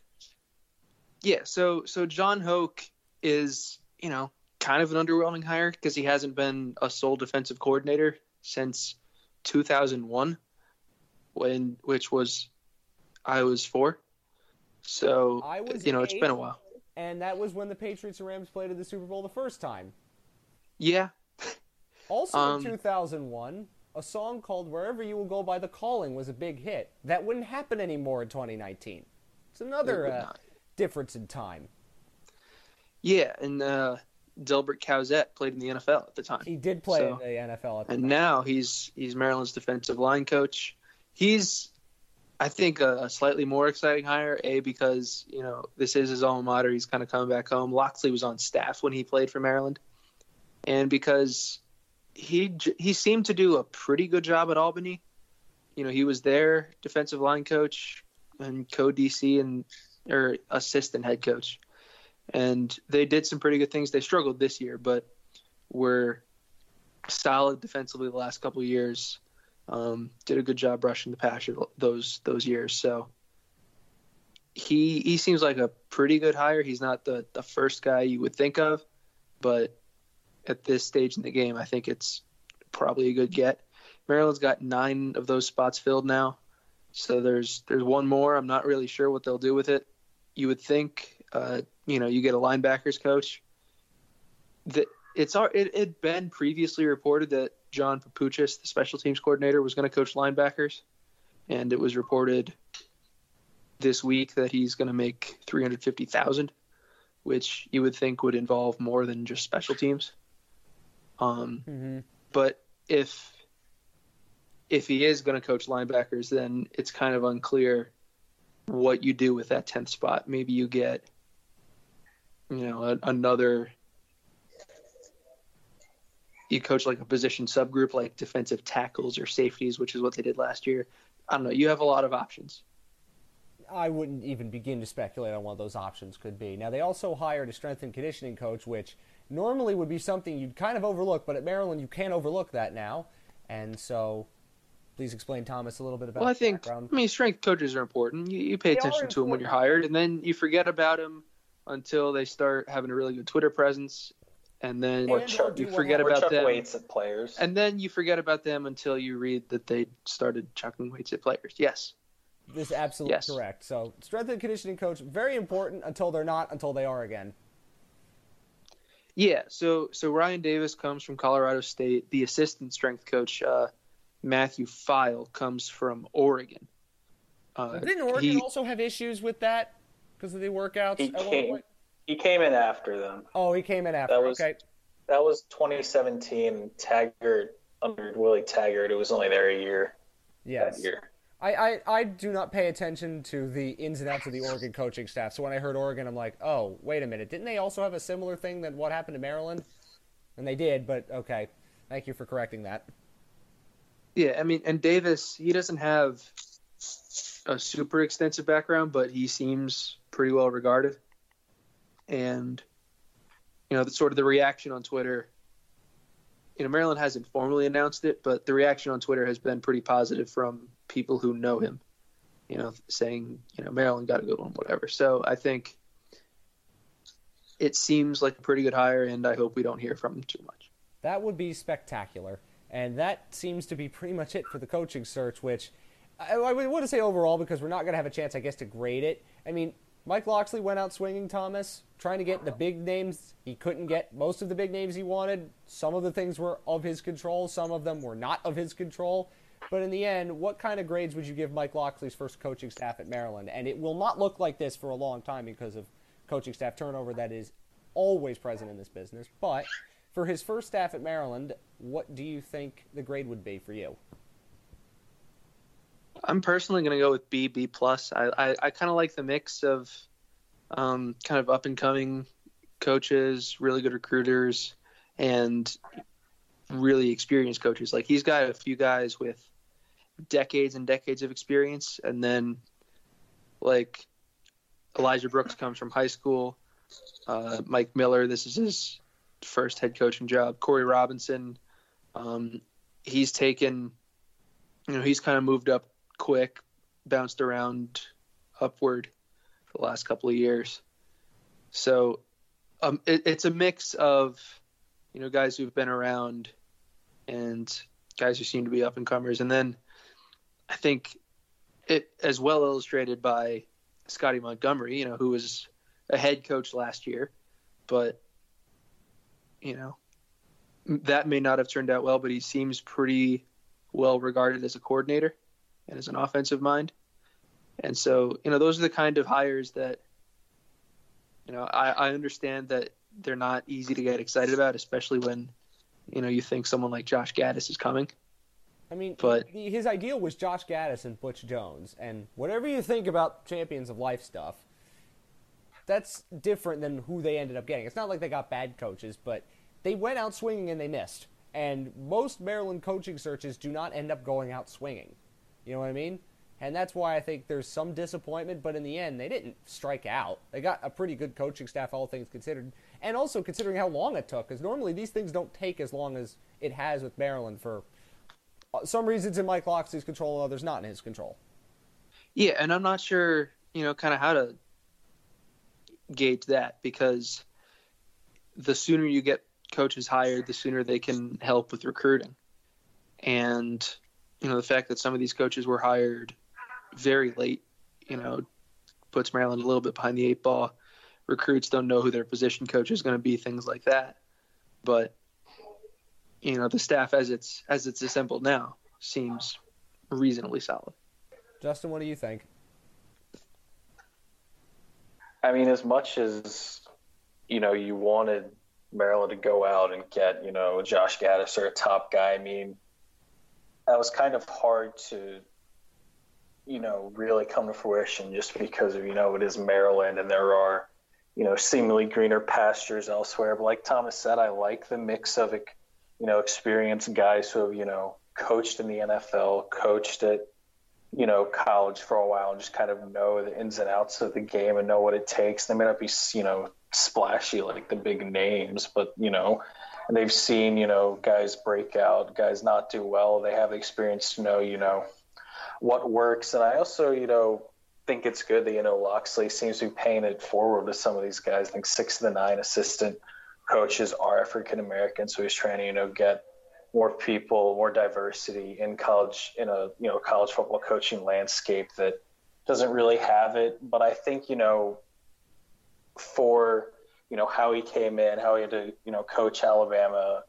Yeah, so so Jon Hoke is, you know, kind of an underwhelming hire because he hasn't been a sole defensive coordinator since 2001, when which was I was four. So I was you know, it's been a while. And that was when the Patriots and Rams played in the Super Bowl the first time. Yeah, (laughs) Also Um, in 2001, a song called Wherever You Will Go by The Calling was a big hit. That wouldn't happen anymore in 2019. It's another would uh, difference in time. yeah, and uh, Delbert Cowsette played in the NFL at the time. He did play So- in the NFL at the and time. now he's he's Maryland's defensive line coach. He's, I think, a, a slightly more exciting hire. A because you know this is his alma mater. He's kind of coming back home. Locksley was on staff when he played for Maryland, and because he he seemed to do a pretty good job at Albany. You know, he was their defensive line coach and co DC and or assistant head coach, and they did some pretty good things. They struggled this year, but were solid defensively the last couple of years. Um, did a good job rushing the passer those those years. So he he seems like a pretty good hire. He's not the the first guy you would think of, but at this stage in the game, I think it's probably a good get. Maryland's got nine of those spots filled now, so there's there's one more. I'm not really sure what they'll do with it. You would think, uh, you know, you get a linebackers coach. That it's it had been previously reported that John Papuchis, the special teams coordinator, was going to coach linebackers, and it was reported this week that he's going to make three hundred fifty thousand, which you would think would involve more than just special teams. Um, hmm but if if he is going to coach linebackers, then it's kind of unclear what you do with that tenth spot. Maybe you get, you know, a, another. You coach like a position subgroup, like defensive tackles or safeties, which is what they did last year. I don't know. You have a lot of options. I wouldn't even begin to speculate on what those options could be. Now, they also hired a strength and conditioning coach, which normally would be something you'd kind of overlook, but at Maryland, you can't overlook that now. And so, please explain, Thomas, a little bit about Well, I think background. I mean strength coaches are important. You, you pay They attention to them when you're hired, and then you forget about them until they start having a really good Twitter presence, and then Or you Chuck- do what forget about Chuck them. Waits at players. And then you forget about them until you read that they started chucking weights at players. Yes. This is absolutely Yes. correct. So, strength and conditioning coach, very important until they're not, until they are again. Yeah. So so Ryan Davis comes from Colorado State. The assistant strength coach uh, Matthew File comes from Oregon. Uh, Didn't Oregon he- also have issues with that because of the workouts? He came, point? He came in after them. Oh, he came in after. That was- okay. That was 2017. Taggart under Willie Taggart. It was only there a year. Yes. Year. I, I, I do not pay attention to the ins and outs of the Oregon coaching staff. So when I heard Oregon, I'm like, oh, wait a minute. Didn't they also have a similar thing than what happened to Maryland? And they did, but okay. Thank you for correcting that. Yeah, I mean, and Davis, he doesn't have a super extensive background, but he seems pretty well regarded. And you know, the sort of the reaction on Twitter. You know, Maryland hasn't formally announced it, but the reaction on Twitter has been pretty positive from people who know him. You know, saying, you know, Maryland got a good one, whatever. So I think it seems like a pretty good hire, and I hope we don't hear from him too much. That would be spectacular. And that seems to be pretty much it for the coaching search, which I, I want to say overall because we're not going to have a chance, I guess, to grade it. I mean, Mike Locksley went out swinging, Thomas, trying to get the big names. He couldn't get most of the big names he wanted. Some of the things were of his control, some of them were not of his control. But in the end, what kind of grades would you give Mike Locksley's first coaching staff at Maryland? And it will not look like this for a long time because of coaching staff turnover that is always present in this business. But for his first staff at Maryland, what do you think the grade would be for you? I'm personally going to go with B, B plus. I, I, I kind of like the mix of um, kind of up and coming coaches, really good recruiters, and really experienced coaches. Like he's got a few guys with decades and decades of experience, and then like Elijah Brooks comes from high school. Uh, Mike Miller, this is his first head coaching job. Corey Robinson, um, he's taken, you know, he's kind of moved up quick, bounced around upward for the last couple of years. So um, it, it's a mix of, you know, guys who've been around and guys who seem to be up and comers. And then I think it as well illustrated by Scottie Montgomery, you know, who was a head coach last year, but you know, that may not have turned out well, but he seems pretty well regarded as a coordinator and as an offensive mind. And so, you know, those are the kind of hires that, you know, I, I understand that they're not easy to get excited about, especially when, you know, you think someone like Josh Gattis is coming. I mean, But- his ideal was Josh Gattis and Butch Jones. And whatever you think about Champions of Life stuff, that's different than who they ended up getting. It's not like they got bad coaches, but they went out swinging and they missed. And most Maryland coaching searches do not end up going out swinging. You know what I mean? And that's why I think there's some disappointment, but in the end, they didn't strike out. They got a pretty good coaching staff, all things considered. And also considering how long it took, because normally these things don't take as long as it has with Maryland for uh, some reasons in Mike Locksley's control and others not in his control. Yeah, and I'm not sure, you know, kind of how to gauge that because the sooner you get coaches hired, the sooner they can help with recruiting. And, you know, the fact that some of these coaches were hired very late, you know, puts Maryland a little bit behind the eight ball. Recruits don't know who their position coach is going to be, things like that. But, you know, the staff as it's as it's assembled now seems reasonably solid. Justin, what do you think? I mean, as much as you know, you wanted Maryland to go out and get you know Josh Gattis or a top guy. I mean, that was kind of hard to you know really come to fruition just because of you know it is Maryland and there are you know seemingly greener pastures elsewhere. But like Thomas said, I like the mix of you know experienced guys who have you know coached in the NFL, coached at you know, college for a while and just kind of know the ins and outs of the game and know what it takes. They may not be, you know, splashy like the big names, but, you know, and they've seen, you know, guys break out, guys not do well. They have the experience to know, you know, what works. And I also, you know, think it's good that, you know, Locksley seems to be paying it forward with some of these guys. I think six of the nine assistant coaches are African American. So he's trying to, you know, get more people, more diversity in college in a you know college football coaching landscape that doesn't really have it. But I think you know for you know how he came in, how he had to you know coach Alabama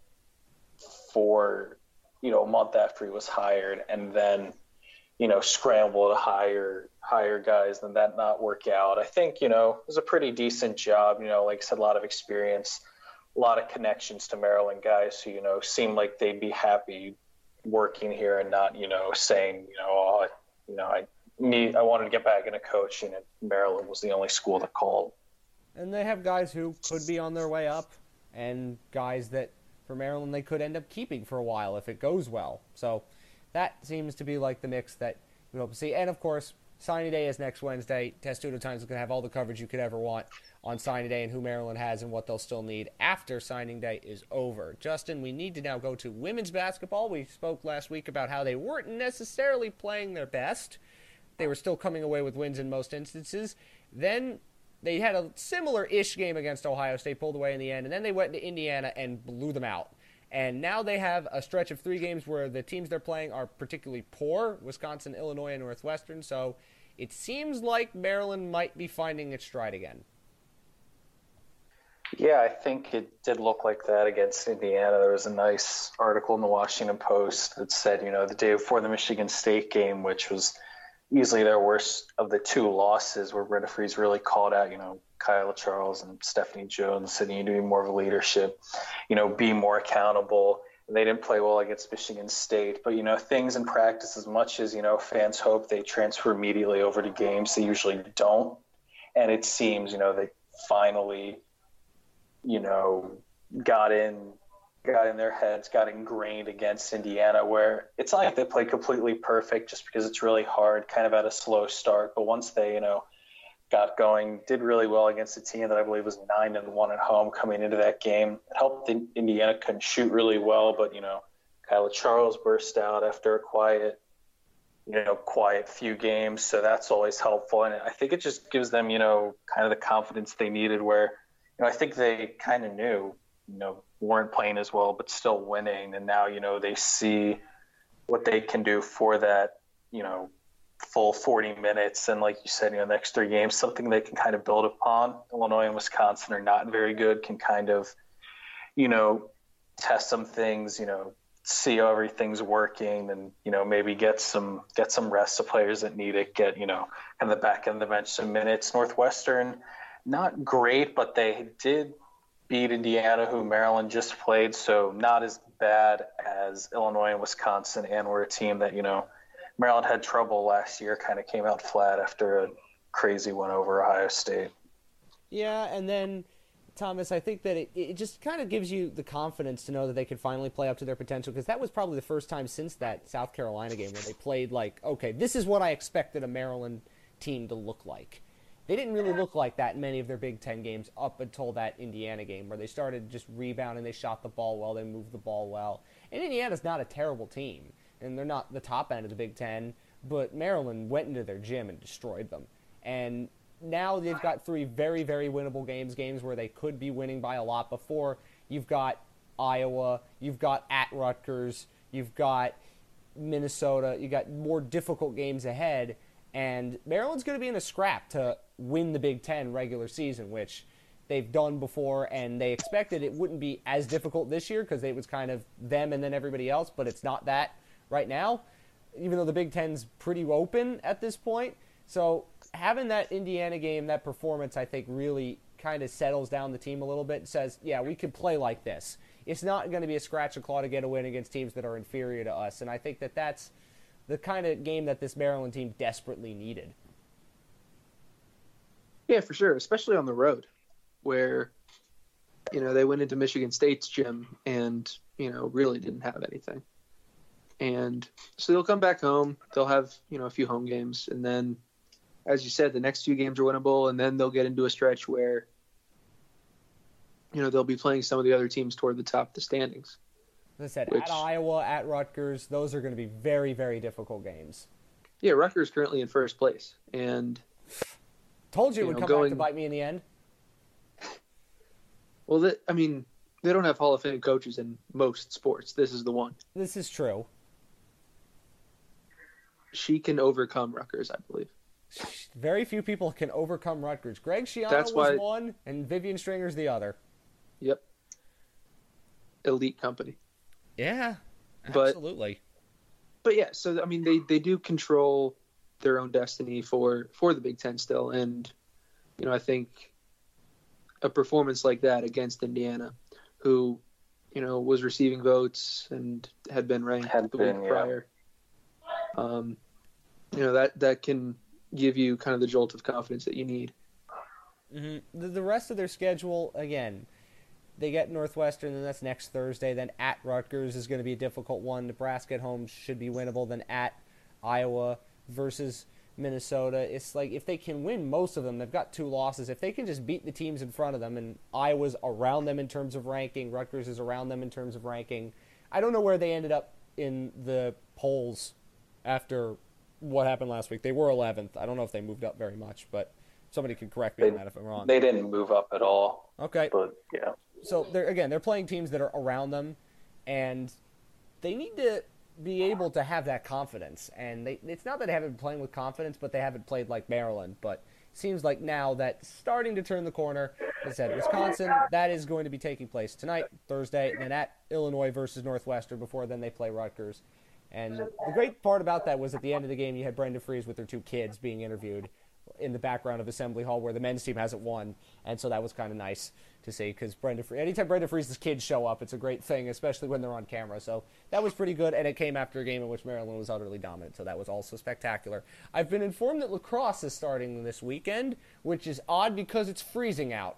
for you know a month after he was hired, and then you know scramble to hire hire guys, and that not work out. I think you know it was a pretty decent job. You know, like I said, a lot of experience a lot of connections to Maryland guys who you know seem like they'd be happy working here and not you know saying you know oh you know I need I wanted to get back into coaching and Maryland was the only school that called. And they have guys who could be on their way up, and guys that for Maryland they could end up keeping for a while if it goes well. So that seems to be like the mix that we hope to see. And of course, signing day is next Wednesday. Testudo Times is going to have all the coverage you could ever want on signing day and who Maryland has and what they'll still need after signing day is over. Justin, we need to now go to women's basketball. We spoke last week about how they weren't necessarily playing their best. They were still coming away with wins in most instances. Then they had a similar ish game against Ohio State, pulled away in the end, and then they went to Indiana and blew them out. And now they have a stretch of three games where the teams they're playing are particularly poor Wisconsin, Illinois, and Northwestern. So it seems like Maryland might be finding its stride again. Yeah, I think it did look like that against Indiana. There was a nice article in the Washington Post that said, you know, the day before the Michigan State game, which was easily their worst of the two losses, where Brenda Frese really called out, you know, Kaila Charles and Stephanie Jones said you need to be more of a leadership, you know, be more accountable. They didn't play well against Michigan State, but you know, things in practice, as much as you know, fans hope they transfer immediately over to games, they usually don't. And it seems, you know, they finally, you know, got in got in their heads, got ingrained against Indiana, where it's not like they play completely perfect just because it's really hard, kind of at a slow start. But once they, you know, got going, did really well against a team that I believe was nine and one at home coming into that game. It helped Indiana couldn't shoot really well, but you know, Kaila Charles burst out after a quiet, you know, quiet few games, so that's always helpful. And I think it just gives them, you know, kind of the confidence they needed. Where, you know, I think they kind of knew, you know, weren't playing as well, but still winning, and now you know they see what they can do for that, you know, full 40 minutes. And like you said you know the next three games something they can kind of build upon. Illinois and wisconsin are not very good can kind of you know test some things you know see how everything's working and you know maybe get some get some rest of players that need it get you know in the back end of the bench some minutes. Northwestern not great but they did beat indiana who maryland just played so not as bad as illinois and wisconsin and we're a team that you know Maryland had trouble last year, kind of came out flat after a crazy one over Ohio State. Yeah, and then Thomas, I think that it, it just kind of gives you the confidence to know that they could finally play up to their potential because that was probably the first time since that South Carolina game where they played like, okay, this is what I expected a Maryland team to look like. They didn't really look like that in many of their Big Ten games up until that Indiana game where they started just rebounding, they shot the ball well, they moved the ball well. And Indiana's not a terrible team and they're not the top end of the Big Ten, but Maryland went into their gym and destroyed them. And now they've got three very, very winnable games, games where they could be winning by a lot before. You've got Iowa, you've got at Rutgers, you've got Minnesota, you got more difficult games ahead, and Maryland's going to be in a scrap to win the Big Ten regular season, which they've done before, and they expected it wouldn't be as difficult this year because it was kind of them and then everybody else, but it's not that right now, even though the Big Ten's pretty open at this point. So having that Indiana game, that performance, I think really kind of settles down the team a little bit and says, yeah, we could play like this. It's not going to be a scratch and claw to get a win against teams that are inferior to us. And I think that that's the kind of game that this Maryland team desperately needed. Yeah, for sure, especially on the road where you know they went into Michigan State's gym and you know really didn't have anything and so they'll come back home. They'll have you know a few home games, and then, as you said, the next few games are winnable, and then they'll get into a stretch where, you know, they'll be playing some of the other teams toward the top of the standings. As I said, which, at Iowa, at Rutgers, those are going to be very, very difficult games. Yeah, Rutgers currently in first place, and told you, you it would know, come going, back to bite me in the end. Well, that, I mean, they don't have Hall of Fame coaches in most sports. This is the one. This is true she can overcome Rutgers, I believe. Very few people can overcome Rutgers. Greg Schiano That's was why... one, and Vivian Stringer's the other. Yep. Elite company. Yeah, absolutely. But, but yeah, so I mean, they they do control their own destiny for for the Big Ten still, and you know, I think a performance like that against Indiana, who you know was receiving votes and had been ranked had the been, week prior. Yeah. Um, you know that that can give you kind of the jolt of confidence that you need. Mm-hmm. The, the rest of their schedule, again, they get Northwestern, and that's next Thursday. Then at Rutgers is going to be a difficult one. Nebraska at home should be winnable. Then at Iowa versus Minnesota. It's like if they can win most of them, they've got two losses. If they can just beat the teams in front of them, and Iowa's around them in terms of ranking, Rutgers is around them in terms of ranking. I don't know where they ended up in the polls after what happened last week. They were 11th. I don't know if they moved up very much, but somebody can correct me They- on that if I'm wrong. They didn't move up at all, okay. but yeah. So they're again they're playing teams that are around them, and they need to be able to have that confidence. And they, it's not that they haven't been playing with confidence, but they haven't played like Maryland. But it seems like now that starting to turn the corner. I said, Wisconsin that is going to be taking place tonight, Thursday, and then at Illinois versus Northwestern. Before then they play Rutgers. And the great part about that was at the end of the game, you had Brenda Frese with her two kids being interviewed in the background of Assembly Hall, where the men's team hasn't won, and so that was kind of nice to see because Brenda, Frese, anytime Brenda Frese' kids show up, it's a great thing, especially when they're on camera. So that was pretty good, and it came after a game in which Maryland was utterly dominant, so that was also spectacular. I've been informed that lacrosse is starting this weekend, which is odd because it's freezing out,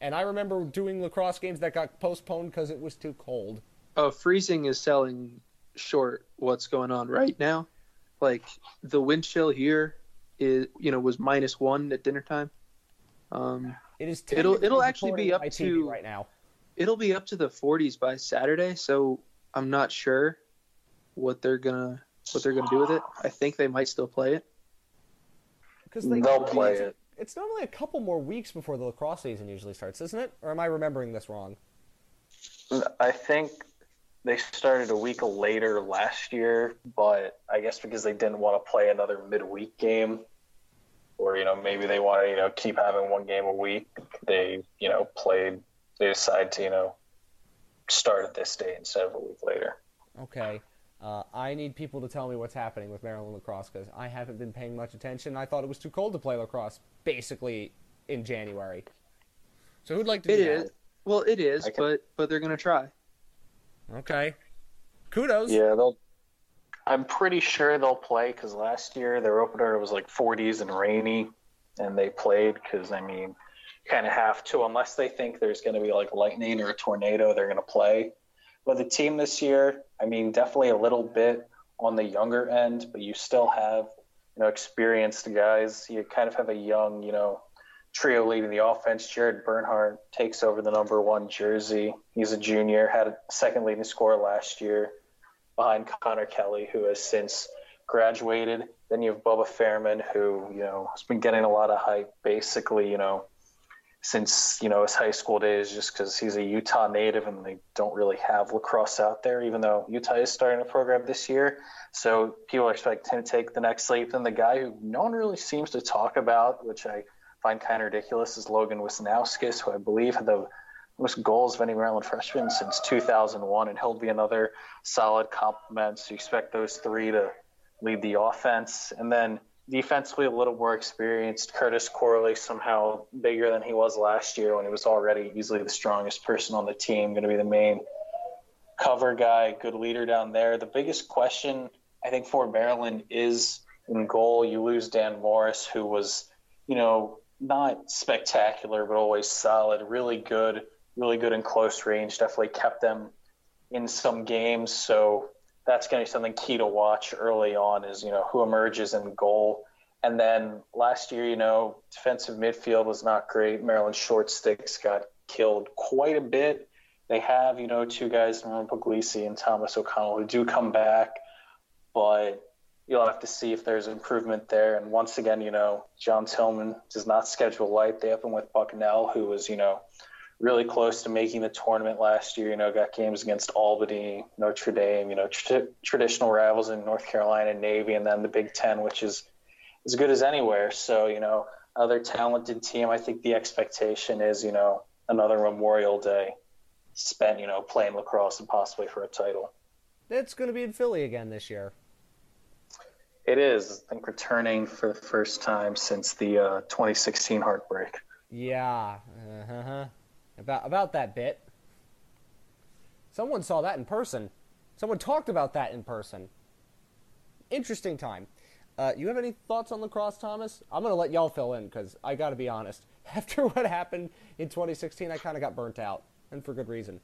and I remember doing lacrosse games that got postponed because it was too cold. Oh, freezing is selling short what's going on right now. Like the wind chill here is, you know, was minus one at dinner time. Um, It is. 'It'll- it'll actually be up my TV to- right now. it'll be up to the 40s by Saturday, so I'm not sure what they're gonna what they're gonna do with it. I think they might still play it. Because They'll play it's, it. It's normally a couple more weeks before the lacrosse season usually starts, isn't it? Or am I remembering this wrong? I think they started a week later last year, but I guess because they didn't want to play another midweek game, or you know maybe they want to you know keep having one game a week, they you know played. They decided to you know start at this day instead of a week later. Okay. Uh, I need people to tell me what's happening with Maryland lacrosse because I haven't been paying much attention. I thought it was too cold to play lacrosse basically in January. So who'd like to It do is. Well, it is, can- but but they're gonna try. Okay. Kudos. Yeah, they'll. I'm pretty sure they'll play because last year their opener was like 40s and rainy, and they played because I mean, kind of have to unless they think there's going to be like lightning or a tornado, they're going to play. But the team this year, I mean, definitely a little bit on the younger end, but you still have you know experienced guys. You kind of have a young you know trio leading the offense. Jared Bernhardt takes over the number one jersey. He's a junior, had a second leading scorer last year behind Connor Kelly, who has since graduated. Then you have Bubba Fairman, who, you know, has been getting a lot of hype basically, you know, since, you know, his high school days, just because he's a Utah native and they don't really have lacrosse out there, even though Utah is starting a program this year. So people expect him to take the next leap. Then the guy who no one really seems to talk about, which I find kind of ridiculous, is Logan Wisnauskas, who I believe had the most goals of any Maryland freshman since 2001, and he'll be another solid complement. So you expect those three to lead the offense, and then defensively a little more experienced. Curtis Corley somehow bigger than he was last year when he was already easily the strongest person on the team, going to be the main cover guy, good leader down there. The biggest question I think for Maryland is in goal. You lose Dan Morris, who was, you know, not spectacular, but always solid, really good, really good in close range. Definitely kept them in some games. So that's going to be something key to watch early on is, you know, who emerges in goal. And then last year, you know, defensive midfield was not great. Maryland short sticks got killed quite a bit. They have, you know, two guys, Norman Puglisi and Thomas O'Connell, who do come back, but you'll have to see if there's improvement there. And once again, you know, John Tillman does not schedule light. They have him with Bucknell, who was, you know, really close to making the tournament last year. You know, got games against Albany, Notre Dame, you know, tr- traditional rivals in North Carolina, Navy, and then the Big Ten, which is as good as anywhere. So, you know, other talented team. I think the expectation is, you know, another Memorial Day spent, you know, playing lacrosse and possibly for a title. It's going to be in Philly again this year. It is, I think, returning for the first time since the uh, 2016 heartbreak. Yeah. Uh-huh. About about that bit. Someone saw that in person. Someone talked about that in person. Interesting time. Uh, you have any thoughts on lacrosse, Thomas? I'm going to let y'all fill in because I got to be honest. (laughs) After what happened in 2016, I kind of got burnt out. and for good reason.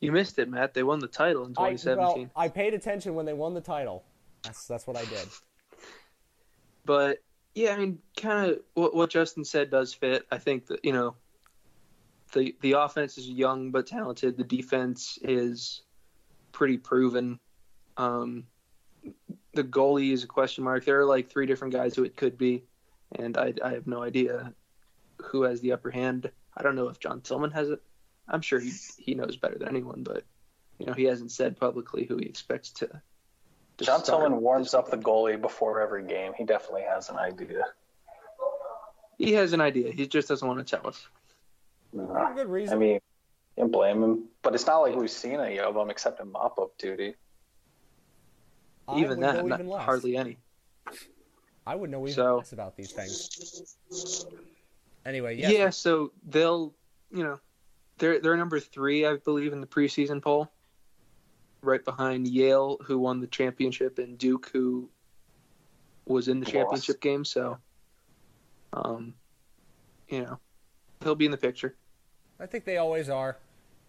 You missed it, Matt. They won the title in I, 2017. well, I paid attention when they won the title. That's that's what I did. But yeah, I mean, kind of what, what Justin said does fit. I think that you know, the the offense is young but talented. The defense is pretty proven. Um, the goalie is a question mark. There are like three different guys who it could be, and I I have no idea who has the upper hand. I don't know if John Tillman has it. I'm sure he he knows better than anyone, but you know he hasn't said publicly who he expects to. To John start Tillman warms up the goalie before every game. He definitely has an idea. He has an idea. He just doesn't want to tell us. For good reason. I mean, you can't blame him. But it's not like we've seen any of them except in mop-up duty. I even would that, not, even hardly any. I would know even So- less about these things. Anyway, Yeah. yes, so they'll, you know, they're they're number three, I believe, in the preseason poll, right behind Yale, who won the championship, and Duke, who was in the Lost. championship game. So, um, you know, he'll be in the picture. I think they always are.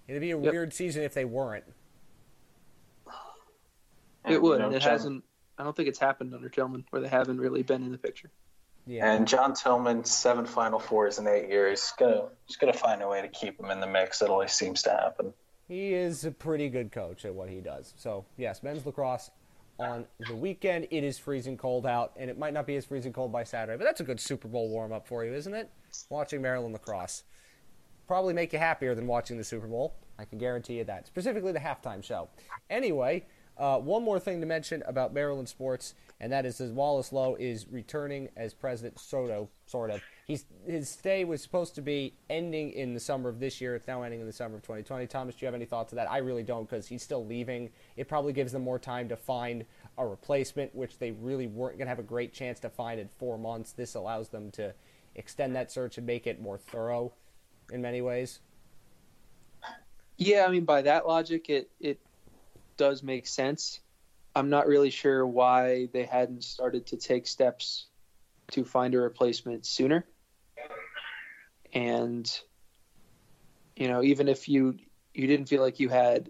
It'd be a Yep. weird season if they weren't. And, it would, you know, and it John- hasn't. I don't think it's happened under Tillman, where they haven't really been in the picture. Yeah. And John Tillman, seven Final Fours in eight years. Gonna he's gonna find a way to keep him in the mix. It always seems to happen. He is a pretty good coach at what he does. So, yes, men's lacrosse on the weekend. It is freezing cold out, and it might not be as freezing cold by Saturday, but that's a good Super Bowl warm up for you, isn't it? Watching Maryland lacrosse. Probably make you happier than watching the Super Bowl. I can guarantee you that. Specifically, the halftime show. Anyway, uh, one more thing to mention about Maryland sports, and that is that Wallace Loh is returning as president, Soto. Sort of. He's his stay was supposed to be ending in the summer of this year. It's now ending in the summer of 2020. Thomas, do you have any thoughts of that? I really don't, because he's still leaving. It probably gives them more time to find a replacement, which they really weren't going to have a great chance to find in four months. This allows them to extend that search and make it more thorough in many ways. Yeah, I mean, by that logic, it it does make sense. I'm not really sure why they hadn't started to take steps to find a replacement sooner. And you know, even if you you didn't feel like you had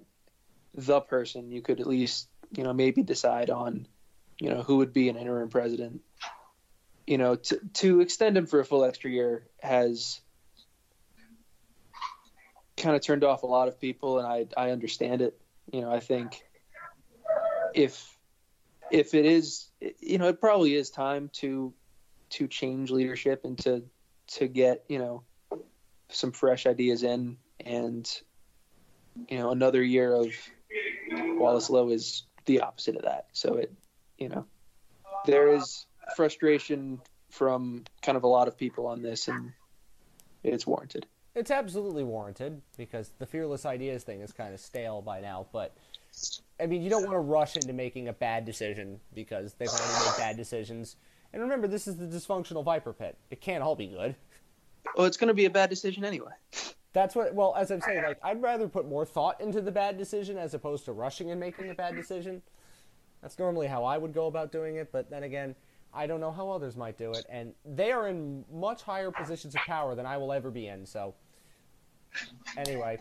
the person, you could at least you know maybe decide on you know who would be an interim president. You know, to to extend him for a full extra year has kind of turned off a lot of people, and I I understand it. You know, I think if if it is, you know, it probably is time to to change leadership and to to get you know some fresh ideas in, and you know, another year of Wallace Loh is the opposite of that. So it, you know, there is frustration from kind of a lot of people on this, and it's warranted. It's absolutely warranted because the fearless ideas thing is kind of stale by now. But I mean, you don't want to rush into making a bad decision because they've already made bad decisions. And remember, this is the dysfunctional Viper Pit. It can't all be good. Well, it's going to be a bad decision anyway. That's what. Well, as I'm saying, like I'd rather put more thought into the bad decision as opposed to rushing and making a bad decision. That's normally how I would go about doing it. But then again, I don't know how others might do it, and they are in much higher positions of power than I will ever be in. So, anyway,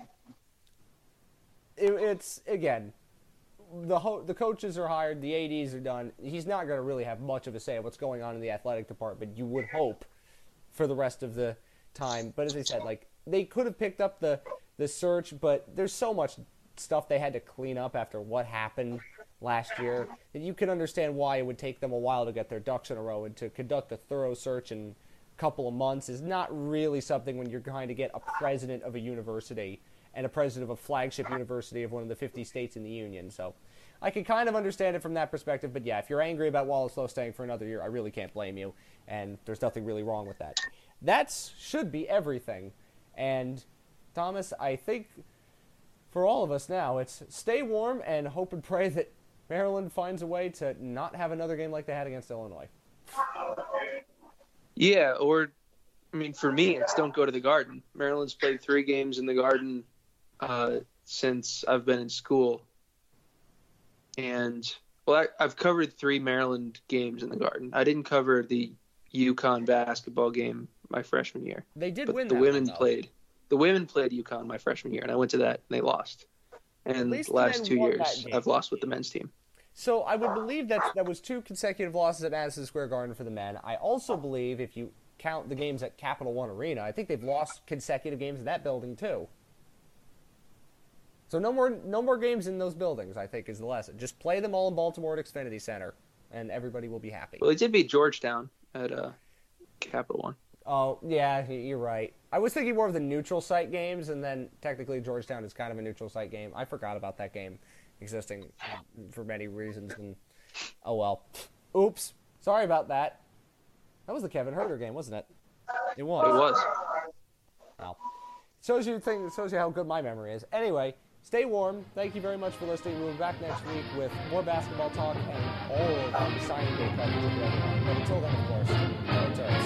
it, it's again the ho- the coaches are hired, the ads are done. He's not going to really have much of a say of what's going on in the athletic department. You would hope for the rest of the time, but as I said, like they could have picked up the the search, but there's so much stuff they had to clean up after what happened last year that you can understand why it would take them a while to get their ducks in a row and to conduct a thorough search in a couple of months is not really something when you're trying to get a president of a university and a president of a flagship university of one of the 50 states in the union. So I can kind of understand it from that perspective, but yeah, if you're angry about Wallace Loh staying for another year, I really can't blame you, and there's nothing really wrong with that. That should be everything. And Thomas, I think for all of us now, it's stay warm and hope and pray that Maryland finds a way to not have another game like they had against Illinois. Yeah, or I mean, for me, it's don't go to the Garden. Maryland's played three games in the Garden uh, since I've been in school, and well, I, I've covered three Maryland games in the Garden. I didn't cover the UConn basketball game my freshman year, They did but win the women one, played. the women played UConn my freshman year, and I went to that and they lost. And the last two years. I've lost with the men's team. So I would believe that that was two consecutive losses at Madison Square Garden for the men. I also believe if you count the games at Capital One Arena, I think they've lost consecutive games in that building too. So no more no more games in those buildings, I think is the lesson. Just play them all in Baltimore at Xfinity Center and everybody will be happy. Well, they did beat Georgetown at uh, Capital One. Oh, yeah, you're right. I was thinking more of the neutral site games and then technically Georgetown is kind of a neutral site game. I forgot about that game existing for many reasons and oh well. Oops. Sorry about that. That was the Kevin Huerter game, wasn't it? It was. It was. Wow. Shows you thing shows you how good my memory is. Anyway, stay warm. Thank you very much for listening. We'll be back next week with more basketball talk and all of the signing day coverage of the other one. But until then, of course, go Terps.